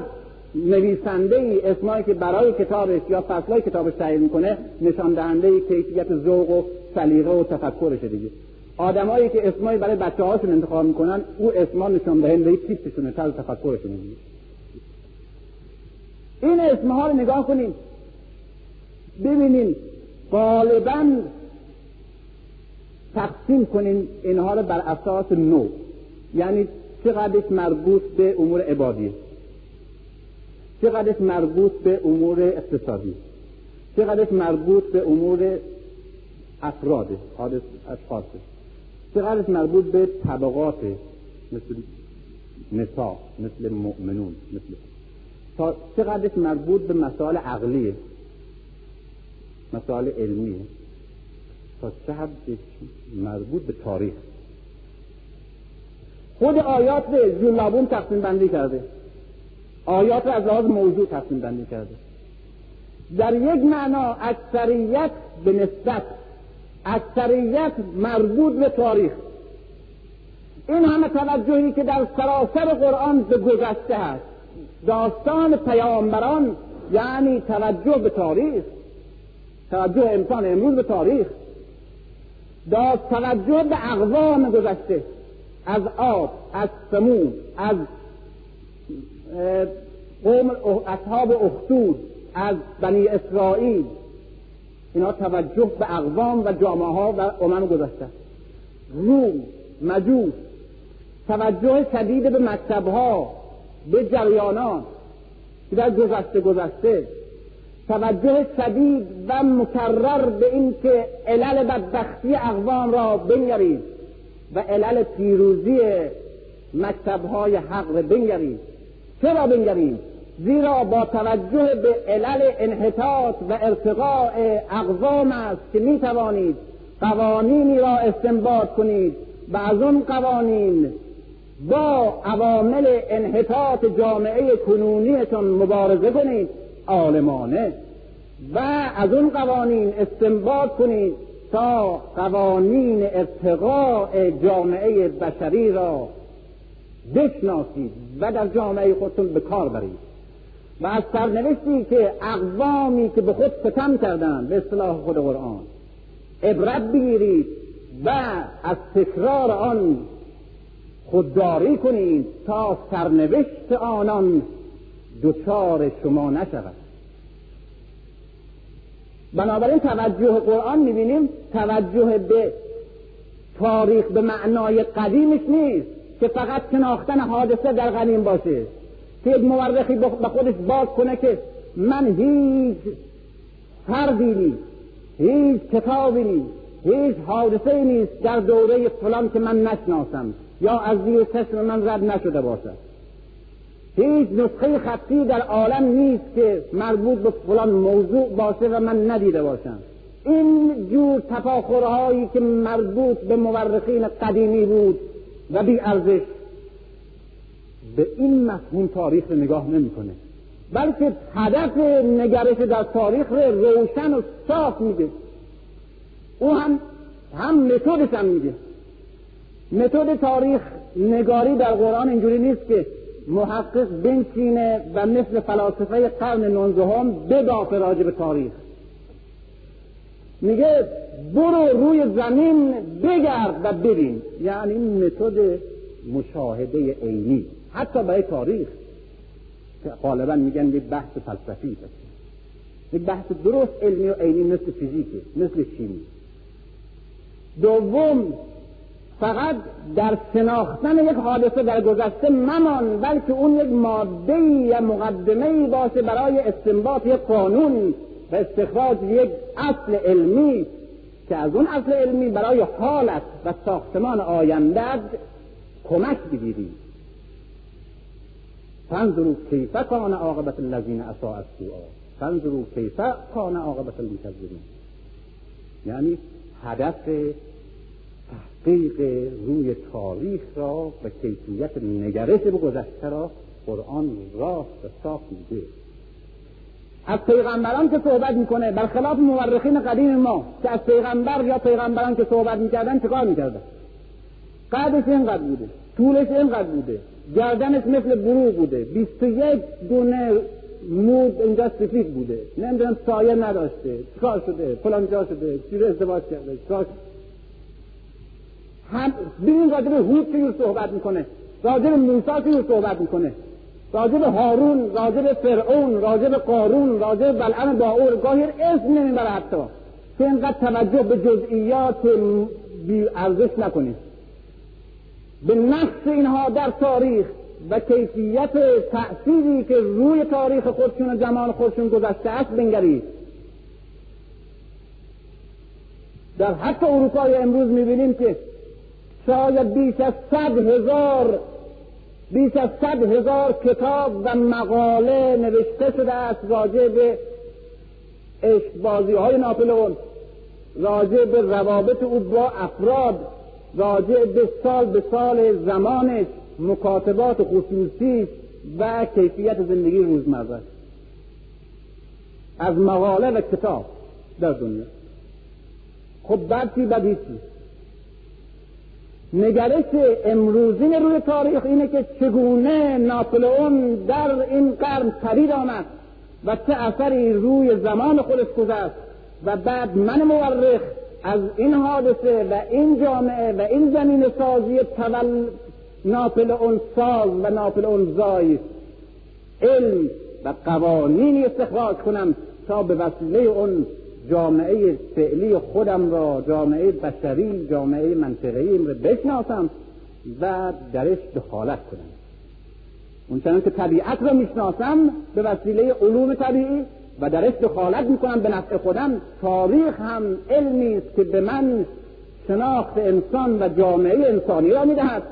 نویسنده ای اسمایی که برای کتابش یا فصلای کتابش تعیین می‌کنه نشان دهنده کیفیت ذوق و سلیقه و تفکرشه دیگه. آدمایی که اسمایی برای بچه هاشون انتخاب می‌کنن او اسما نشان دهنده تیپشونه طرز تفکرشونه این اسمها رو نگاه کنیم ببینیم غالبا تقسیم کنیم اینها رو بر اساس نوع. یعنی چقدرش مربوط به امور عبادی؟ چقدرش مربوط به امور اقتصادی؟ چقدرش مربوط به امور افراد اشخاص؟ چقدرش مربوط به طبقات مثل نسا مثل مؤمنون مثل تا چقدرش مربوط به مسائل عقلیه مسائل علمیه تا چقدرش مربوط به تاریخ. خود آیات به جلابون تقسیم بندی کرده. آیات از لحاظ موضوع تقسیم بندی کرده. در یک معنا اکثریت به نسبت اکثریت مربوط به تاریخ. این همه توجهی که در سراسر قرآن به گذشته هست. داستان پیامبران یعنی توجه به تاریخ توجه انسان امروز به تاریخ. داد توجه به اقوام گذشته از آب از سمون از قوم اصحاب اختود از بنی اسرائیل اینا توجه به اقوام و جامعه ها و امم گذاشته روم مجوس توجه شدید به مکتب ها به جریانات که در گذشته گذشته توجه شدید و مکرر به اینکه علل بدبختی اقوام را بنگرید و علل پیروزی مکتب های حق را بنگرید. چرا بنگرید؟ زیرا با توجه به علل انحطاط و ارتقاء اقوام است که می توانید قوانینی را استنباط کنید و از اون قوانین با عوامل انحطاط جامعه کنونیتون مبارزه کنید. عالمانه و از اون قوانین استنباط کنید تا قوانین ارتقاء جامعه بشری را بشناسید و در جامعه خودتون به کار برید. و از سرنوشتی که اقوامی که به خود ستم کردند به اصطلاح خود قرآن عبرت بگیرید و از تکرار آن خودداری کنید تا سرنوشت آنان دچار شما نشود. بنابراین توجه قرآن می‌بینیم توجه به تاریخ به معنای قدیمش نیست که فقط شناختن حادثه در قدیم باشه. که یک مورخی به خودش باز کنه که من هیچ فردی نیست هیچ کتابی نیست هیچ حادثه نیست در دوره فلان که من نشناسم یا از زیر چشم من رد نشده باشد. هیچ نسخه خطی در عالم نیست که مربوط به فلان موضوع باشه و من ندیده باشم. این جور تفاخرهایی که مربوط به مورخین قدیمی بود و بی ارزش به این مفهوم تاریخ رو نگاه نمی‌کنه. بلکه هدف نگرش در تاریخ رو روشن و صاف میده. او هم هم متدش هم میگه متد تاریخ نگاری در قرآن اینجوری نیست که محقق بنشینه و مثل فلاسفه قرن نوزدهم ببافه راجع به تاریخ. میگه برو روی زمین بگرد و ببین. یعنی متد مشاهده عینی حتی برای تاریخ. که غالبا میگن یک بحث فلسفی یک بحث درست علمی و عینی مثل فیزیکه مثل شیمی. دوم فقط در شناختن یک حادثه در گذشته ممان بلکه اون یک ماده یا مقدمه باشه برای استنباط یک قانون و استخراج یک اصل علمی که از اون اصل علمی برای حالت و ساختمان آینده کمک بگیری فانظروا کیف کان عاقبت الذین اساء السوء. فانظروا کیف کان عاقبت المکذبین. یعنی هدف تحقیق روی تاریخ را و کیفیت نگرش به گذشته را قرآن راست و صاف میگه از پیغمبران که صحبت می‌کنه برخلاف مورخین قدیم ما که از پیغمبر یا پیغمبران که صحبت می‌کردن چکار می‌کردن؟ قدش اینقدر بوده طولش اینقدر بوده گردنش مثل برو بوده بیست و یک دونه مود اینجا سفید بوده نمی‌دونم سایه نداشته چکار شده فلان جا شده چی ازدواج کرده چکار هم ببین راجب هود چجور صحبت می‌کنه راجب موسی چجور صحبت می‌کنه راجب هارون راجب فرعون راجب قارون راجب بلعن باور گاهی اسم نمی‌بره حتی. که اینقدر توجه به جزئیات بی ارزش نکنید به نقص اینها در تاریخ و کیفیت تأثیری که روی تاریخ خودشون و زمان خودشون گذشته است بنگرید در حتی اروپای امروز می‌بینیم که شاید بیش از صد هزار بیش از صد هزار کتاب و مقاله نوشته شده است راجع به عشقبازی های ناپلئون راجع به روابط او با افراد راجع به سال به سال زمانش مکاتبات خصوصی و کیفیت زندگی روزمره. از مقاله و کتاب در دنیا. خب بعد چی؟ بعد نگرش امروزین روی تاریخ اینه که چگونه ناپلئون در این قرن پدید آمد و چه اثری روی زمان خودش گذشت و بعد من مورخ از این حادثه و این جامعه و این زمین سازی تول ناپلئون ساز و ناپلئون زای علم و قوانینی استخراج کنم تا به وسیله اون جامعه فعلی خودم را جامعه بشری جامعه منطقه ایم را بشناسم و درش دخالت کنم. اون که طبیعت را می‌شناسم به وسیله علوم طبیعی و درش دخالت می‌کنم به نفع خودم. تاریخ هم علمی است که به من شناخت انسان و جامعه انسانی را می‌دهد.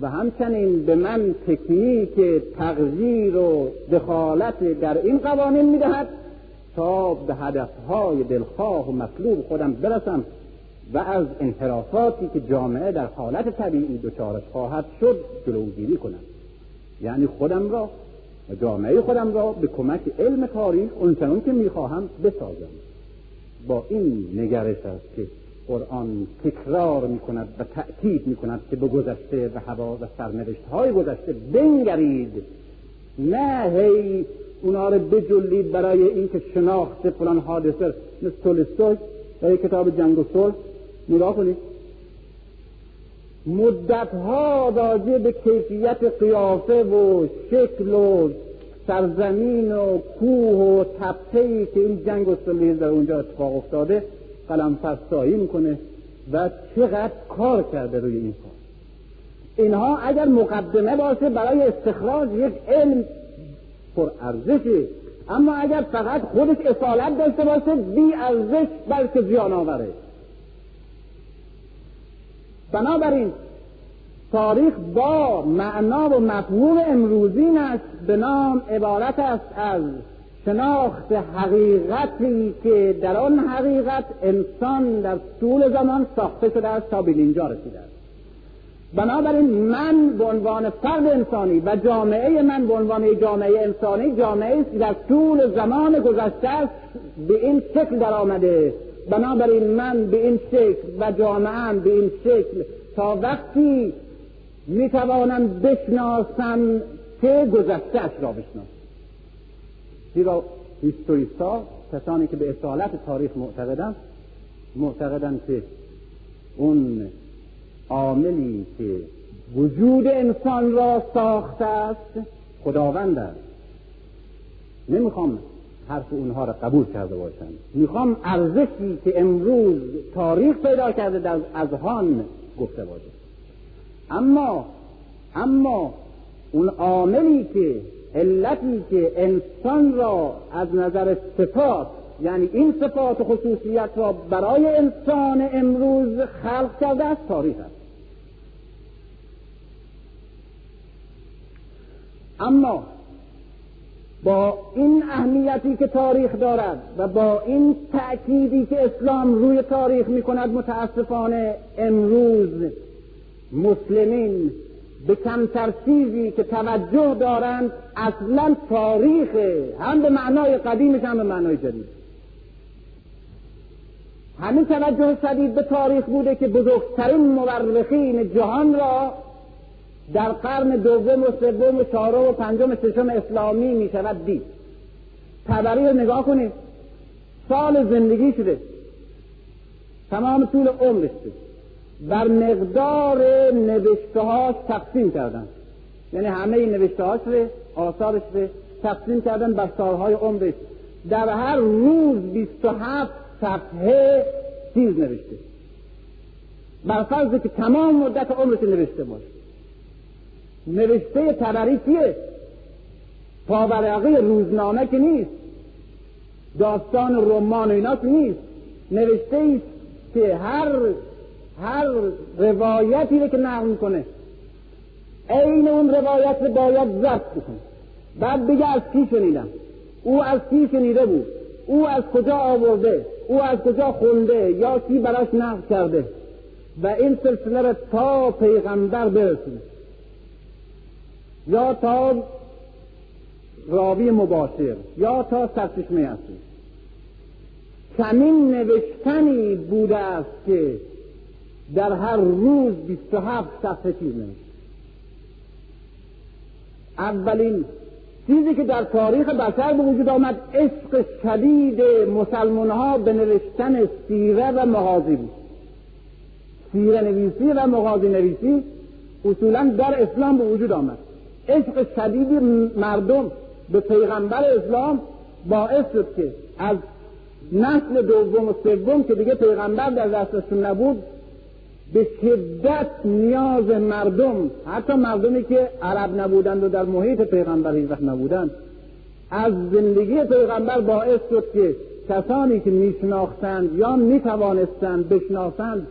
و همچنین به من تکنیک تغییر و دخالت در این قوانین می‌دهد. تا به هدفهای دلخواه و مطلوب خودم برسم و از انحرافاتی که جامعه در حالت طبیعی دچارش خواهد شد جلوگیری کنم. یعنی خودم را و جامعه خودم را به کمک علم تاریخ اونچنان که می‌خواهم بسازم. با این نگرش است که قرآن تکرار می کند و تأکید می کند که به گذشته و هوا و سرنوشت های گذشته بنگرید. نه هی اونا رو بجلید برای اینکه شناخت فلان حادثه مثل تولستوی در کتاب جنگ و صلح. نگاه کنید. مدت ها راجع به کیفیت قیافه و شکل و سرزمین و کوه و تپهی که این جنگ و در اونجا اتفاق افتاده قلم فرسایی می‌کنه و چقدر کار کرده روی این کار. اینها اگر مقدمه باشه برای استخراج یک علم پر ارزشی. اما اگر فقط خودش اصالت داشته باشه بی ارزش بلکه زیان آوره. بنابراین تاریخ با معنا و مفهوم امروزینش به نام عبارت است از شناخت حقیقتی که در آن حقیقت انسان در طول زمان ساخته شده است تا به اینجا رسیده است. بنابراین من به عنوان فرد انسانی و جامعه من به عنوان جامعه انسانی جامعه است در طول زمان گذشته به این شکل در آمده بنابراین من به این شکل و جامعه به این شکل تا وقتی می‌توانم بشناسم که گذشتهاش را بشناسم. زیرا هیستوریستا کسانی که به اصالت تاریخ معتقدند معتقدند که اون عاملی که وجود انسان را ساخته است خداوند است. نمی‌خوام حرف اونها را قبول کرده باشم. می‌خوام ارزشی که امروز تاریخ پیدا کرده در اذهان گفته باشه. اما اما اون عاملی که علتی که انسان را از نظر صفات یعنی این صفات و خصوصیت را برای انسان امروز خلق کرده است تاریخ است. اما با این اهمیتی که تاریخ دارد و با این تأکیدی که اسلام روی تاریخ می کند متاسفانه امروز مسلمین به کمتر چیزی که توجه دارند اصلا تاریخ هم به معنای قدیمش هم به معنای جدید. همین توجه شدید به تاریخ بوده که بزرگترین مورخین جهان را در قرن دوم و سوم و چهارم و پنجم و ششم اسلامی می شود دید. تبری رو نگاه کنید. سال زندگی شده. تمام طول عمرش بر مقدار نوشته تقسیم کردن. یعنی همه نوشته هاش آثارش تقسیم کردن بر سالهای عمرش. در هر روز بیست و هفت صفحه چیز نوشته. بر فرض که تمام مدت عمرش نوشته باشه. نوشته تبری کیه پاورقی روزنامه که نیست. داستان رمان و اینا که نیست. نوشته است که هر هر روایتی رو که نقل می‌کنه عین اون روایت رو باید ضبط بکنه. بعد بگه از کی شنیدم؟ او از کی شنیده بود؟ او از کجا آورده؟ او از کجا خونده؟ یا کی براش نقل کرده؟ و این سلسله رو تا پیغمبر برسونه. یا تا راوی مباشر یا تا سرچشمه اصلی. کمین نوشتنی بوده است که در هر روز 27 صفحه چیز نوشت اولین چیزی که در تاریخ بشر به وجود آمد عشق شدید مسلمان ها به نوشتن سیره و مغازی بود. سیره نویسی و مغازی نویسی اصولا در اسلام به وجود آمد. عشق شدید مردم به پیغمبر اسلام باعث شد که از نسل دوم و سوم که دیگه پیغمبر در دستشون نبود به شدت نیاز مردم حتی مردمی که عرب نبودند و در محیط پیغمبر هیچ وقت نبودند از زندگی پیغمبر باعث شد که کسانی که میشناختند یا می‌توانستند بشناسند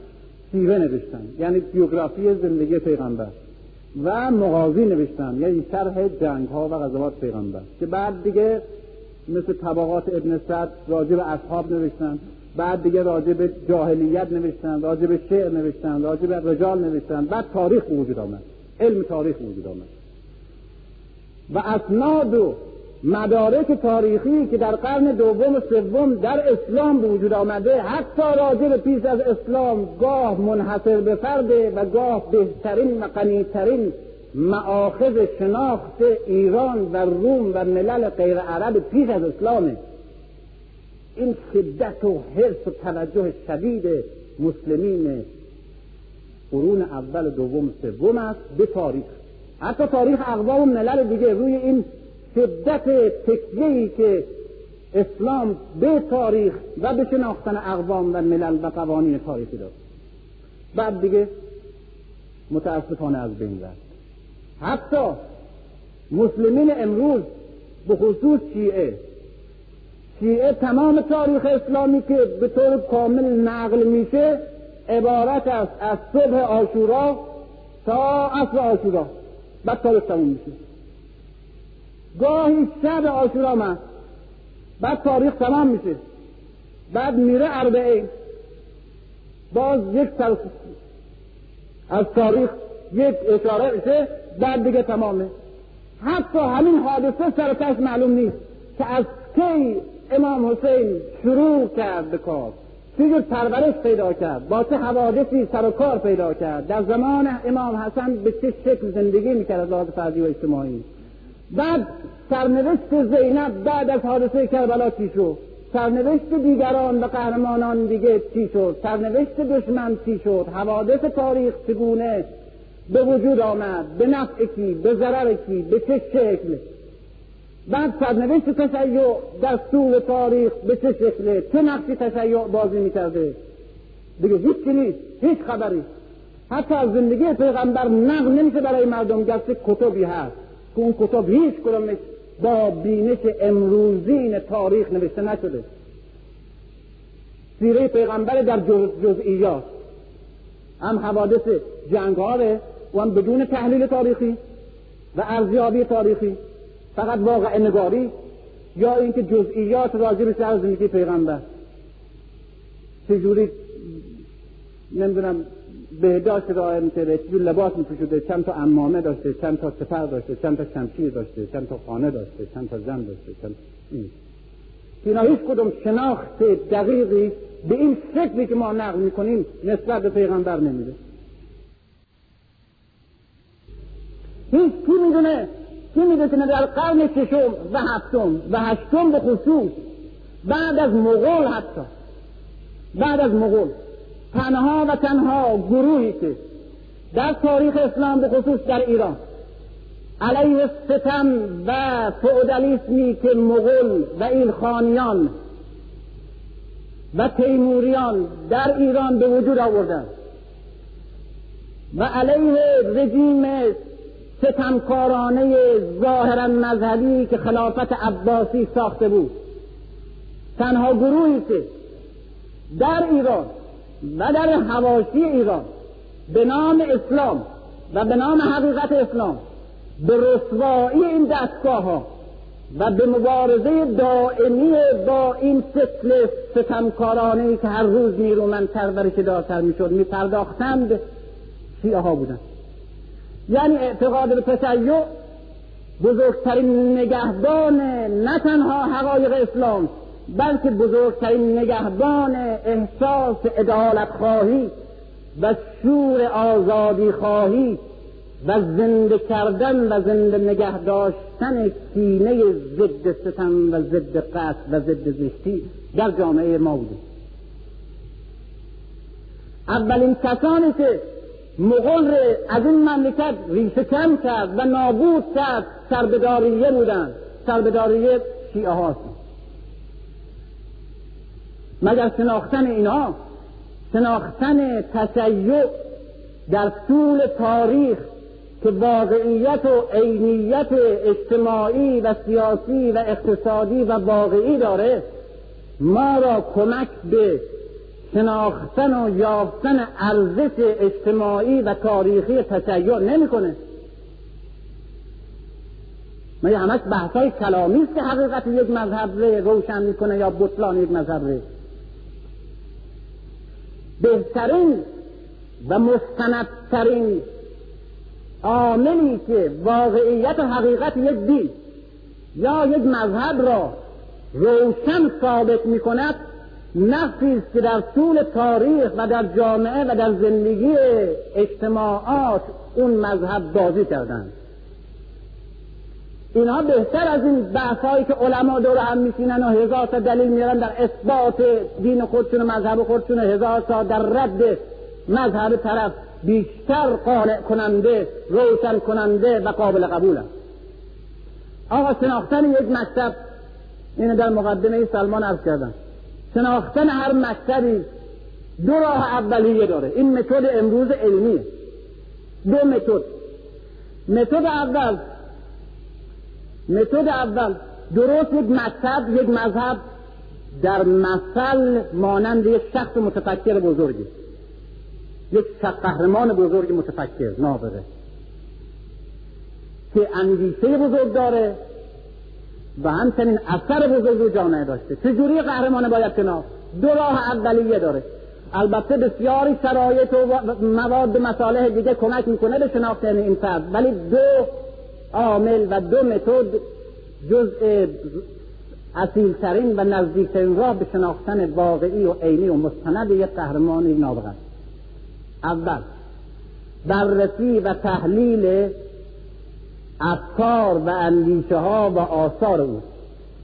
سیره نوشتند. یعنی بیوگرافی زندگی پیغمبر. و مغازی نوشتند یعنی شرح جنگ ها و غزوات پیغمبر. که بعد دیگه مثل طبقات ابن سعد راجع به اصحاب نوشتند بعد دیگه راجع به جاهلیت نوشتن راجع به شعر نوشتن راجع به رجال نوشتن. بعد تاریخ وجود آمد. علم تاریخ وجود آمد. و اسناد و مدارک تاریخی که در قرن دوم و سوم در اسلام به وجود آمده حتی راجع به پیش از اسلام گاه منحصر به فرده و گاه بهترین و غنیترین معاخذ شناخت ایران و روم و ملل غیر عرب پیش از اسلامه. این شدت و حرس و توجه شدید مسلمین قرون اول و دوم سوم است به تاریخ. حتی تاریخ اقوام و ملل دیگه روی این شدت تکیهی که اسلام به تاریخ و به شناختن اقوام و ملل و قوانین تاریخی داد بعد دیگه متاسفانه از بین رفت. حتی مسلمین امروز به خصوص شیعه شیعه تمام تاریخ اسلامی که به طور کامل نقل میشه عبارت است از صبح آشورا تا اصل آشورا بعد تاریخ تموم میشه. گاهی شب آشورا من بعد تاریخ تمام میشه. بعد میره اربعین باز یک سر از تاریخ یک اشاره میشه بعد دیگه تمامه. حتی همین حادثه سرتش معلوم نیست که از کی امام حسین شروع کرد به کار. چه پرورش پیدا کرد. با چه حوادثی سر و کار پیدا کرد. در زمان امام حسن به چه شکل زندگی می‌کرد از لحاظ فردی و اجتماعی. بعد سرنوشت زینب بعد از حادثه کربلا چی شد؟ سرنوشت دیگران و قهرمانان دیگه چی شد؟ سرنوشت دشمن چی شد؟ حوادث تاریخ چگونه به وجود آمد؟ به نفع کی؟ به ضرر کی؟ به چه شکل؟ بعد سرنوشت تشیع در طول تاریخ به چه شکله چه نقشی تشیع بازی می‌کرده؟ دیگه هیچ نیست هیچ خبری. حتی از زندگی پیغمبر نقل نمیشه برای مردم گرچه کتبی هست. که اون کتب هیچ کدومش با بینش امروزین تاریخ نوشته نشده. سیره پیغمبر در جز جزئیات. هم حوادث جنگ و هم بدون تحلیل تاریخی و ارزیابی تاریخی. فقط واقع نگاری یا اینکه جزئیات راجع به سر زندگی پیغمبر. چجوری؟ نمی‌دونم. بهداشت را می‌کرده چجور لباس میپوشیده چند تا امامه داشته چند تا سپر داشته چند تا شمشیر داشته چند تا خانه داشته چند تا زن داشته چند این. اینا هیچ کدوم شناخت دقیقی به این شکلی که ما نقل می‌کنیم نسبت به پیغمبر نمیده. هیچ کی می‌دونه کی می‌دونه در قرن ششم و هفتم و هشتم به خصوص بعد از مغول حتی بعد از مغول. تنها و تنها گروهی که در تاریخ اسلام به خصوص در ایران علیه ستم و فعودالیسمی که مغول و ایلخانیان و تیموریان در ایران به وجود آوردن و علیه رژیم ستمکارانه ظاهرا مذهبی که خلافت عباسی ساخته بود. تنها گروهی که در ایران و در حواشی ایران به نام اسلام و به نام حقیقت اسلام به رسوایی این دستگاه ها و به مبارزه دائمی با این سکل ستمکارانه که هر روز نیرومندتر و رشدارتر می‌شد میپرداختند شیعه ها بودند. یعنی اعتقاد به تشیع بزرگترین نگهبان نه تنها حقایق اسلام بلکه بزرگترین نگهبان احساس ادالت خواهی و شور آزادی خواهی و زنده کردن و زنده نگه داشتن سینه ضد ستم و ضد قصد و ضد زشتی در جامعه ما بوده. اولین کسانی که مغول از این مملکت ریشه کم کرد و نابود کرد سربداریه بودند سربداریه شیعه هاست مگر شناختن اینها شناختن تشیع در طول تاریخ که واقعیت و عینیت اجتماعی و سیاسی و اقتصادی و واقعی داره ما را کمک به شناختن و یافتن ارزش اجتماعی و تاریخی تشیع نمی‌کنه. مگه همش بحثای کلامی است که حقیقت یک مذهب رو روشن می‌کنه یا بطلان یک مذهب رو؟ بهترین و مستندترین عاملی که واقعیت و حقیقت یک دین یا یک مذهب را روشن ثابت می کند که در طول تاریخ و در جامعه و در زندگی اجتماعات اون مذهب بازی کردند. اینها بهتر از این بحثهایی که علما دور هم میشینن و هزار تا دلیل میارن در اثبات دین خودشون و مذهب خودشون و هزار تا در رد مذهب طرف بیشتر قانع کننده روشن کننده و قابل قبول است. آقا شناختن یک مکتب اینو در مقدمه سلمان عرض کردم. شناختن هر مکتبی دو راه اولیه داره. این متد امروز علمی دو متد. متد اول متد اول درست یک مکتب یک مذهب در مثل مانند یک شخص متفکر بزرگی. یک قهرمان بزرگ متفکر نابغه. که اندیشه بزرگ داره و همچنین اثر بزرگ رو جامعه داشته. چجوری قهرمان باید کنار دو راه اولیه داره. البته بسیاری شرایط و مواد مصالح دیگه کمک می‌کنه به شناختن این فرد. ولی دو عامل و دو متد جزء اصیلترین و نزدیکترین راه به شناختن واقعی و عینی و مستند یک قهرمان نابغه اول بررسی و تحلیل افکار و اندیشه ها و آثار او.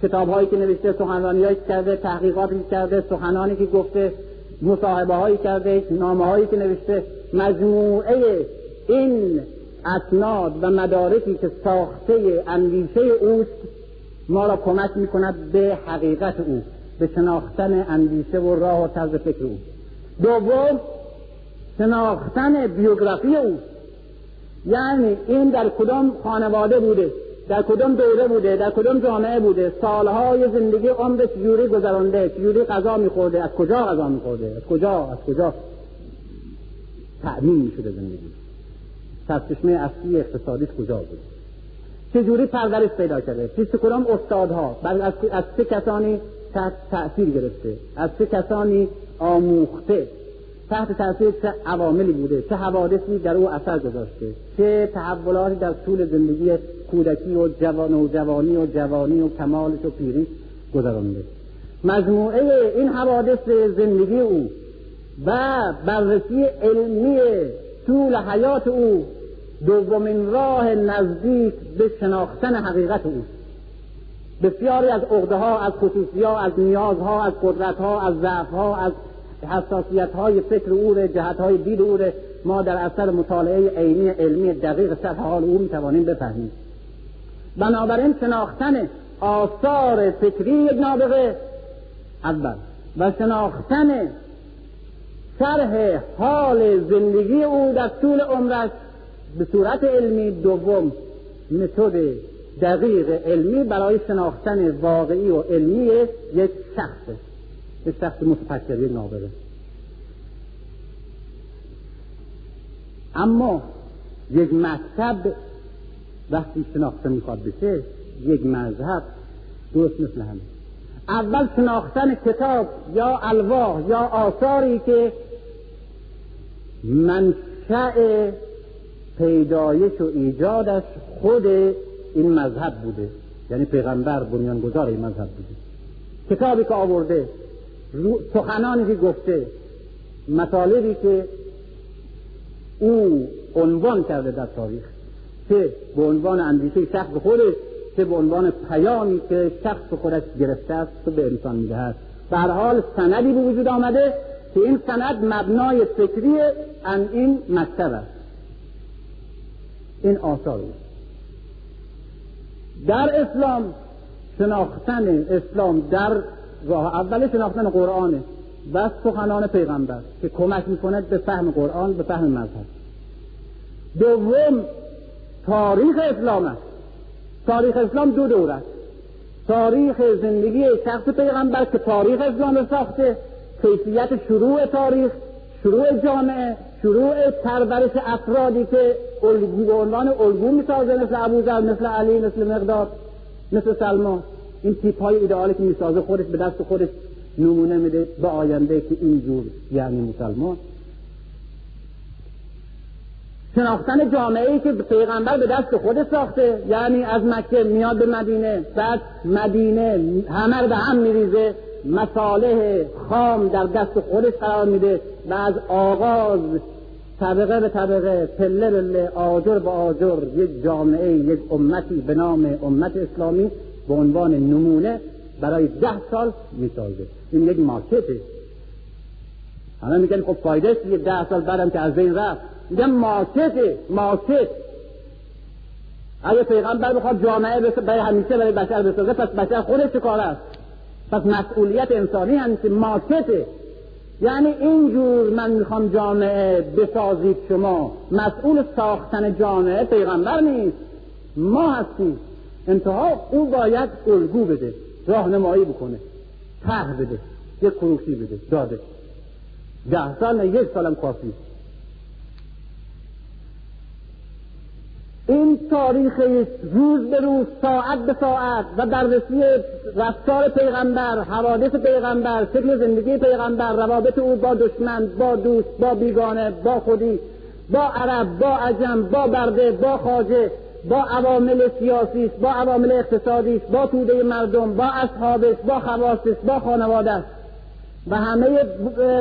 کتاب هایی که نوشته سخنرانی هایی کرده تحقیقاتی کرده سخنانی که گفته مصاحبه هایی کرده نامه هایی که نوشته. مجموعه این اسناد و مدارکی که ساخته اندیشه اوست ما را کمک می کند به حقیقت او به شناختن اندیشه و راه و طرز فکر او. دوم شناختن بیوگرافی او. یعنی این در کدام خانواده بوده در کدام دوره بوده در کدام جامعه بوده سالهای زندگی عمر چجوری گذرانده چجوری غذا میخورده از کجا غذا میخورده از کجا از کجا تأمین شده زندگی؟ سرچشمه اصلی اقتصادی کجا بوده چجوری پرورش پیدا کرده؟ چیز کدام استادها از, از چه کسانی تأثیر گرفته؟ از چه کسانی آموخته؟ تحت تاثیر چه عواملی بوده؟ چه حوادثی در او اثر گذاشته؟ چه تحولاتی در طول زندگی کودکی و جوان و جوانی و جوانی و کمالش و پیری گذرانده؟ مجموعه این حوادث زندگی او و بررسی علمی طول حیات او دومین راه نزدیک به شناختن حقیقت او بسیاری از عقده ها از خصوصی ها از نیاز ها از قدرت ها از ضعف ها از حساسیت های فکر او جهت های دید او ما در اثر مطالعه عینی علمی دقیق سطح حال او می‌توانیم بفهمیم. بنابراین شناختن آثار فکری یک نابغه. اول و شناختن شرح حال زندگی او در طول عمرش به صورت علمی دوم متد دقیق علمی برای شناختن واقعی و علمی یک شخص یک شخص متفکر یک اما یک مکتب وقتی شناخته می‌خواد بشه یک مذهب درست مثل همه. اول شناختن کتاب یا الواح یا آثاری که منشأ پیدایش و ایجادش خود این مذهب بوده. یعنی پیغمبر بنیانگذار این مذهب بوده. کتابی که آورده سخنانی که گفته مطالبی که او عنوان کرده در تاریخ چه به عنوان اندیشه شخص خودش چه به عنوان پیامی که شخص خودش گرفته است و به انسان می‌دهد. به هر حال سندی به وجود آمده که این سند مبنای فکری ان این مکتب است. این آثار در اسلام شناختن اسلام در راه اول شناختن قرآنه و سخنان پیغمبر که کمک می‌کنه به فهم قرآن به فهم مذهب. دوم تاریخ اسلام است. تاریخ اسلام دو دور است. تاریخ زندگی شخص پیغمبر که تاریخ اسلام ساخته کیفیت شروع تاریخ شروع جامعه شروع پرورش افرادی که الگو به عنوان الگو می‌سازه مثل ابوذر مثل علی مثل مقدار مثل سلمان. این تیپ های ایدئالی که می‌سازه خودش به دست خودش نمونه میده به آینده که اینجور یعنی مسلمان. شناختن جامعه ای که پیغمبر به دست خود ساخته یعنی از مکه میاد به مدینه بعد مدینه همه به هم میریزه مصالح خام در دست خودش قرار میده. و از آغاز طبقه به طبقه پله پله آجر به آجر یک جامعه یک امتی به نام امت اسلامی به عنوان نمونه برای ده سال می‌سازه. این یک ماکته. همه میگن خب فایده یه ده سال بعدم که از بین رفت. میگن ماکته ماکت اگه پیغمبر بخواد جامعه برای همیشه برای بشر بسازه پس بشر خودش چه کار است؟ پس مسئولیت انسانی همیشه ماکته. یعنی اینجور من می‌خوام جامعه بسازید شما. مسئول ساختن جامعه پیغمبر نیست. ما هستیم. انتها او باید الگو بده راهنمایی بکنه ته بده یک کروسی بده داده. ده سال نه یک سالم کافی. این تاریخ روز به روز ساعت به ساعت و بررسی رفتار پیغمبر حوادث پیغمبر شکل زندگی پیغمبر روابط او با دشمن با دوست با بیگانه با خودی با عرب با عجم با برده با خاجه با عوامل سیاسی با عوامل اقتصادی با توده مردم با اصحابش با خواستش با خانواده و همه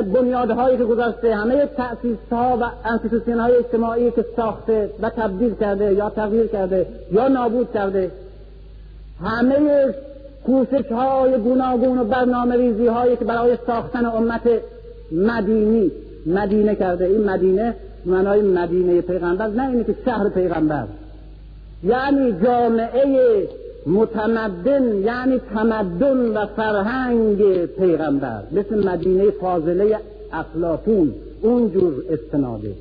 بنیادهایی که گذاشته همه تأسیس ها و انستیتوسیون های اجتماعی که ساخته و تبدیل کرده یا تغییر کرده یا نابود کرده همه کوشش های گوناگون و برنامه ریزی هایی که برای ساختن امت مدینی مدینه کرده. این مدینه معنای مدینه پیغمبر نه اینه که شهر پیغمبر. یعنی جامعه متمدن یعنی تمدن و فرهنگ پیغمبر مثل مدینه فاضله افلاطون اونجور استناده.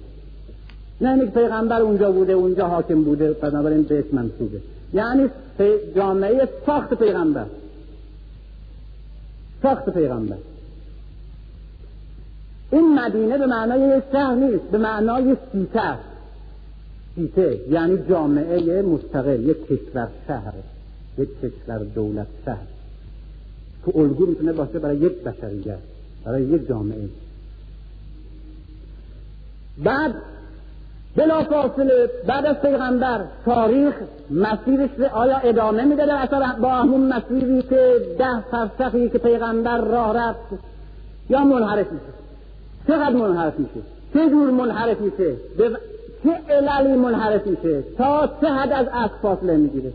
نه اینکه پیغمبر اونجا بوده اونجا حاکم بوده بنابراین بهش منصوبه. یعنی جامعه ساخت پیغمبر. ساخت پیغمبر. این مدینه به معنای شهر نیست به معنای سیته. سیته یعنی جامعه مستقل یک کشور شهر. یک کشور دولت شهر. که الگو می‌تونه باشه برای یک بشریت برای یک جامعه. بعد بلا فاصله بعد از پیغمبر تاریخ مسیرش آیا ادامه میده در اثر با همون مسیری که ده فرسخی که پیغمبر راه رفت یا منحرف میشه؟ چقدر منحرف میشه؟ چه جور منحرف میشه؟ چه عللی منحرف میشه؟ تا چه حد از اصل فاصله می‌گیره؟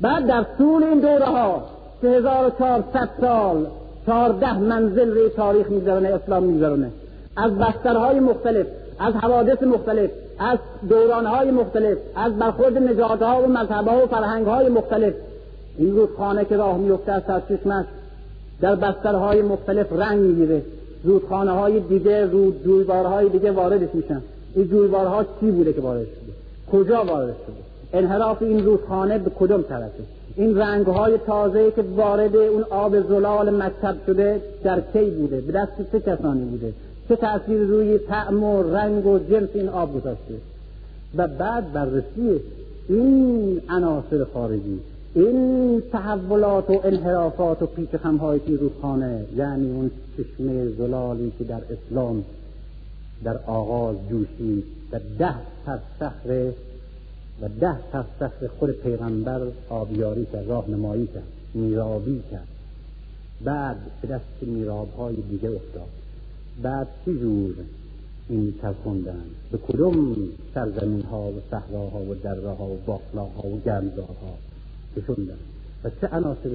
بعد در طول این دوره ها سه هزار و چهارصد سال چهارده منزل روی تاریخ میگذرونه اسلام میگذرونه. از بسترهای مختلف از حوادث مختلف از دورانهای مختلف از برخورد نژادها و مذهبها و فرهنگهای مختلف. این رودخانه که راه میفته از سرچشمش در بسترهای مختلف رنگ می‌گیره. رودخانه های دیگه رود جویبارهای دیگه واردش میشن. این جویبارها چی بوده که وارد شده؟ کجا وارد شده؟ انحراف این رودخانه به کدوم طرفه؟ این رنگ های تازه که وارد اون آب زلال مکتب شده در کی بوده؟ به دست چه کسانی بوده؟ چه تأثیر روی طعم و رنگ و جنس این آب گذاشته؟ و بعد بررسی این عناصر خارجی این تحولات و انحرافات و پیچ خمهای که رودخانه یعنی اون چشمه زلالی که در اسلام در آغاز جوشید و ده سرسخر و ده تفسخ خود پیغمبر آبیاری کرد راهنمایی کرد میرابی کرد. بعد به دست میراب های دیگه افتاد. بعد چی جور این ترکندن به کدوم سرزمین ها و صحراها و دره ها و باخلاها و گرمزارها کشوندن؟ و چه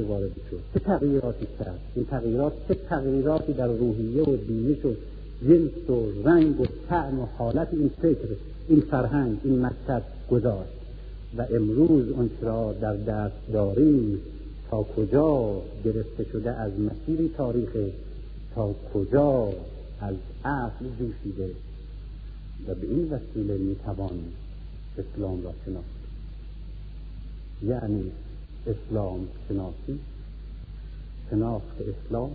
وارد شد؟ چه تغییراتی کرد؟ این تغییرات چه تغییراتی در روحیه و دینش و جنس و رنگ و طعم و حالت این فکر این فرهنگ این مکتب گذاشت و امروز اون را در دست داریم تا کجا گرفته شده از مسیری تاریخ تا کجا از اصل جوشیده و به این وسیله می‌توان اسلام را شناخت. یعنی اسلام شناسی شناخت اسلام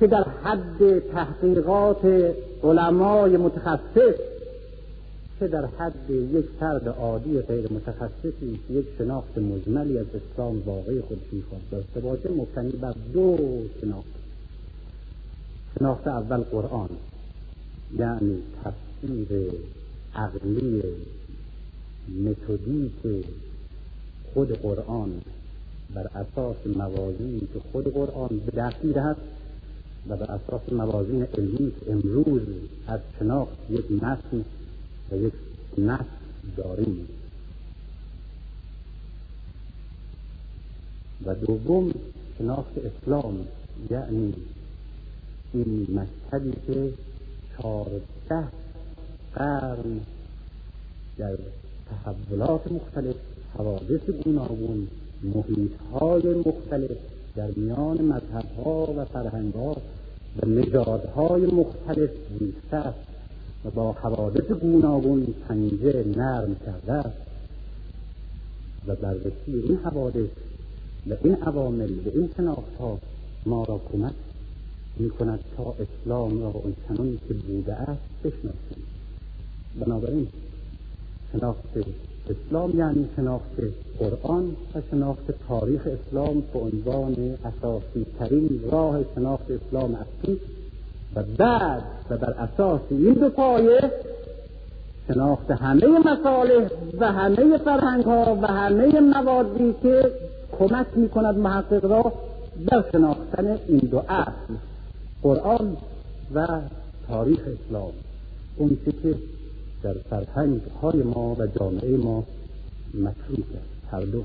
که در حد تحقیقات علمای متخصص که در حد یک فرد عادی غیر متخصصی یک شناخت مجملی از اسلام واقعی خود می‌خواد داشته باشه مبتنی بر دو شناخت. شناخت اول قرآن یعنی تفسیر عقلی متدیک خود قرآن بر اساس موازینی که خود قرآن به دست می‌دهد و بر اساس موازین علمی که امروز از شناخت یک متن و یک نفس داریم. و دوم شناخت اسلام یعنی این مشهدی که چهارده قرن در تحولات مختلف حوادث گوناگون محیط های مختلف در میان مذهب ها و فرهنگ ها و نژادهای مختلف زیسته است با حوادث گوناگون پنجه نرم کرده و بررسی این حوادث و این عوامل و این شناخت ها ما را کمک می کند تا اسلام را اون چنانی که بوده است بشناسیم. بنابراین شناخت اسلام یعنی شناخت قرآن و شناخت تاریخ اسلام به عنوان اساسی ترین راه شناخت اسلام اصلی و بعد و بر اساس این دو پایه شناخت همه مصالح و همه فرهنگ ها و همه موادی که کمک می کند محقق را در شناختن این دو اصل قرآن و تاریخ اسلام. اون که در فرهنگ های ما و جامعه ما مطلوب است هر دو.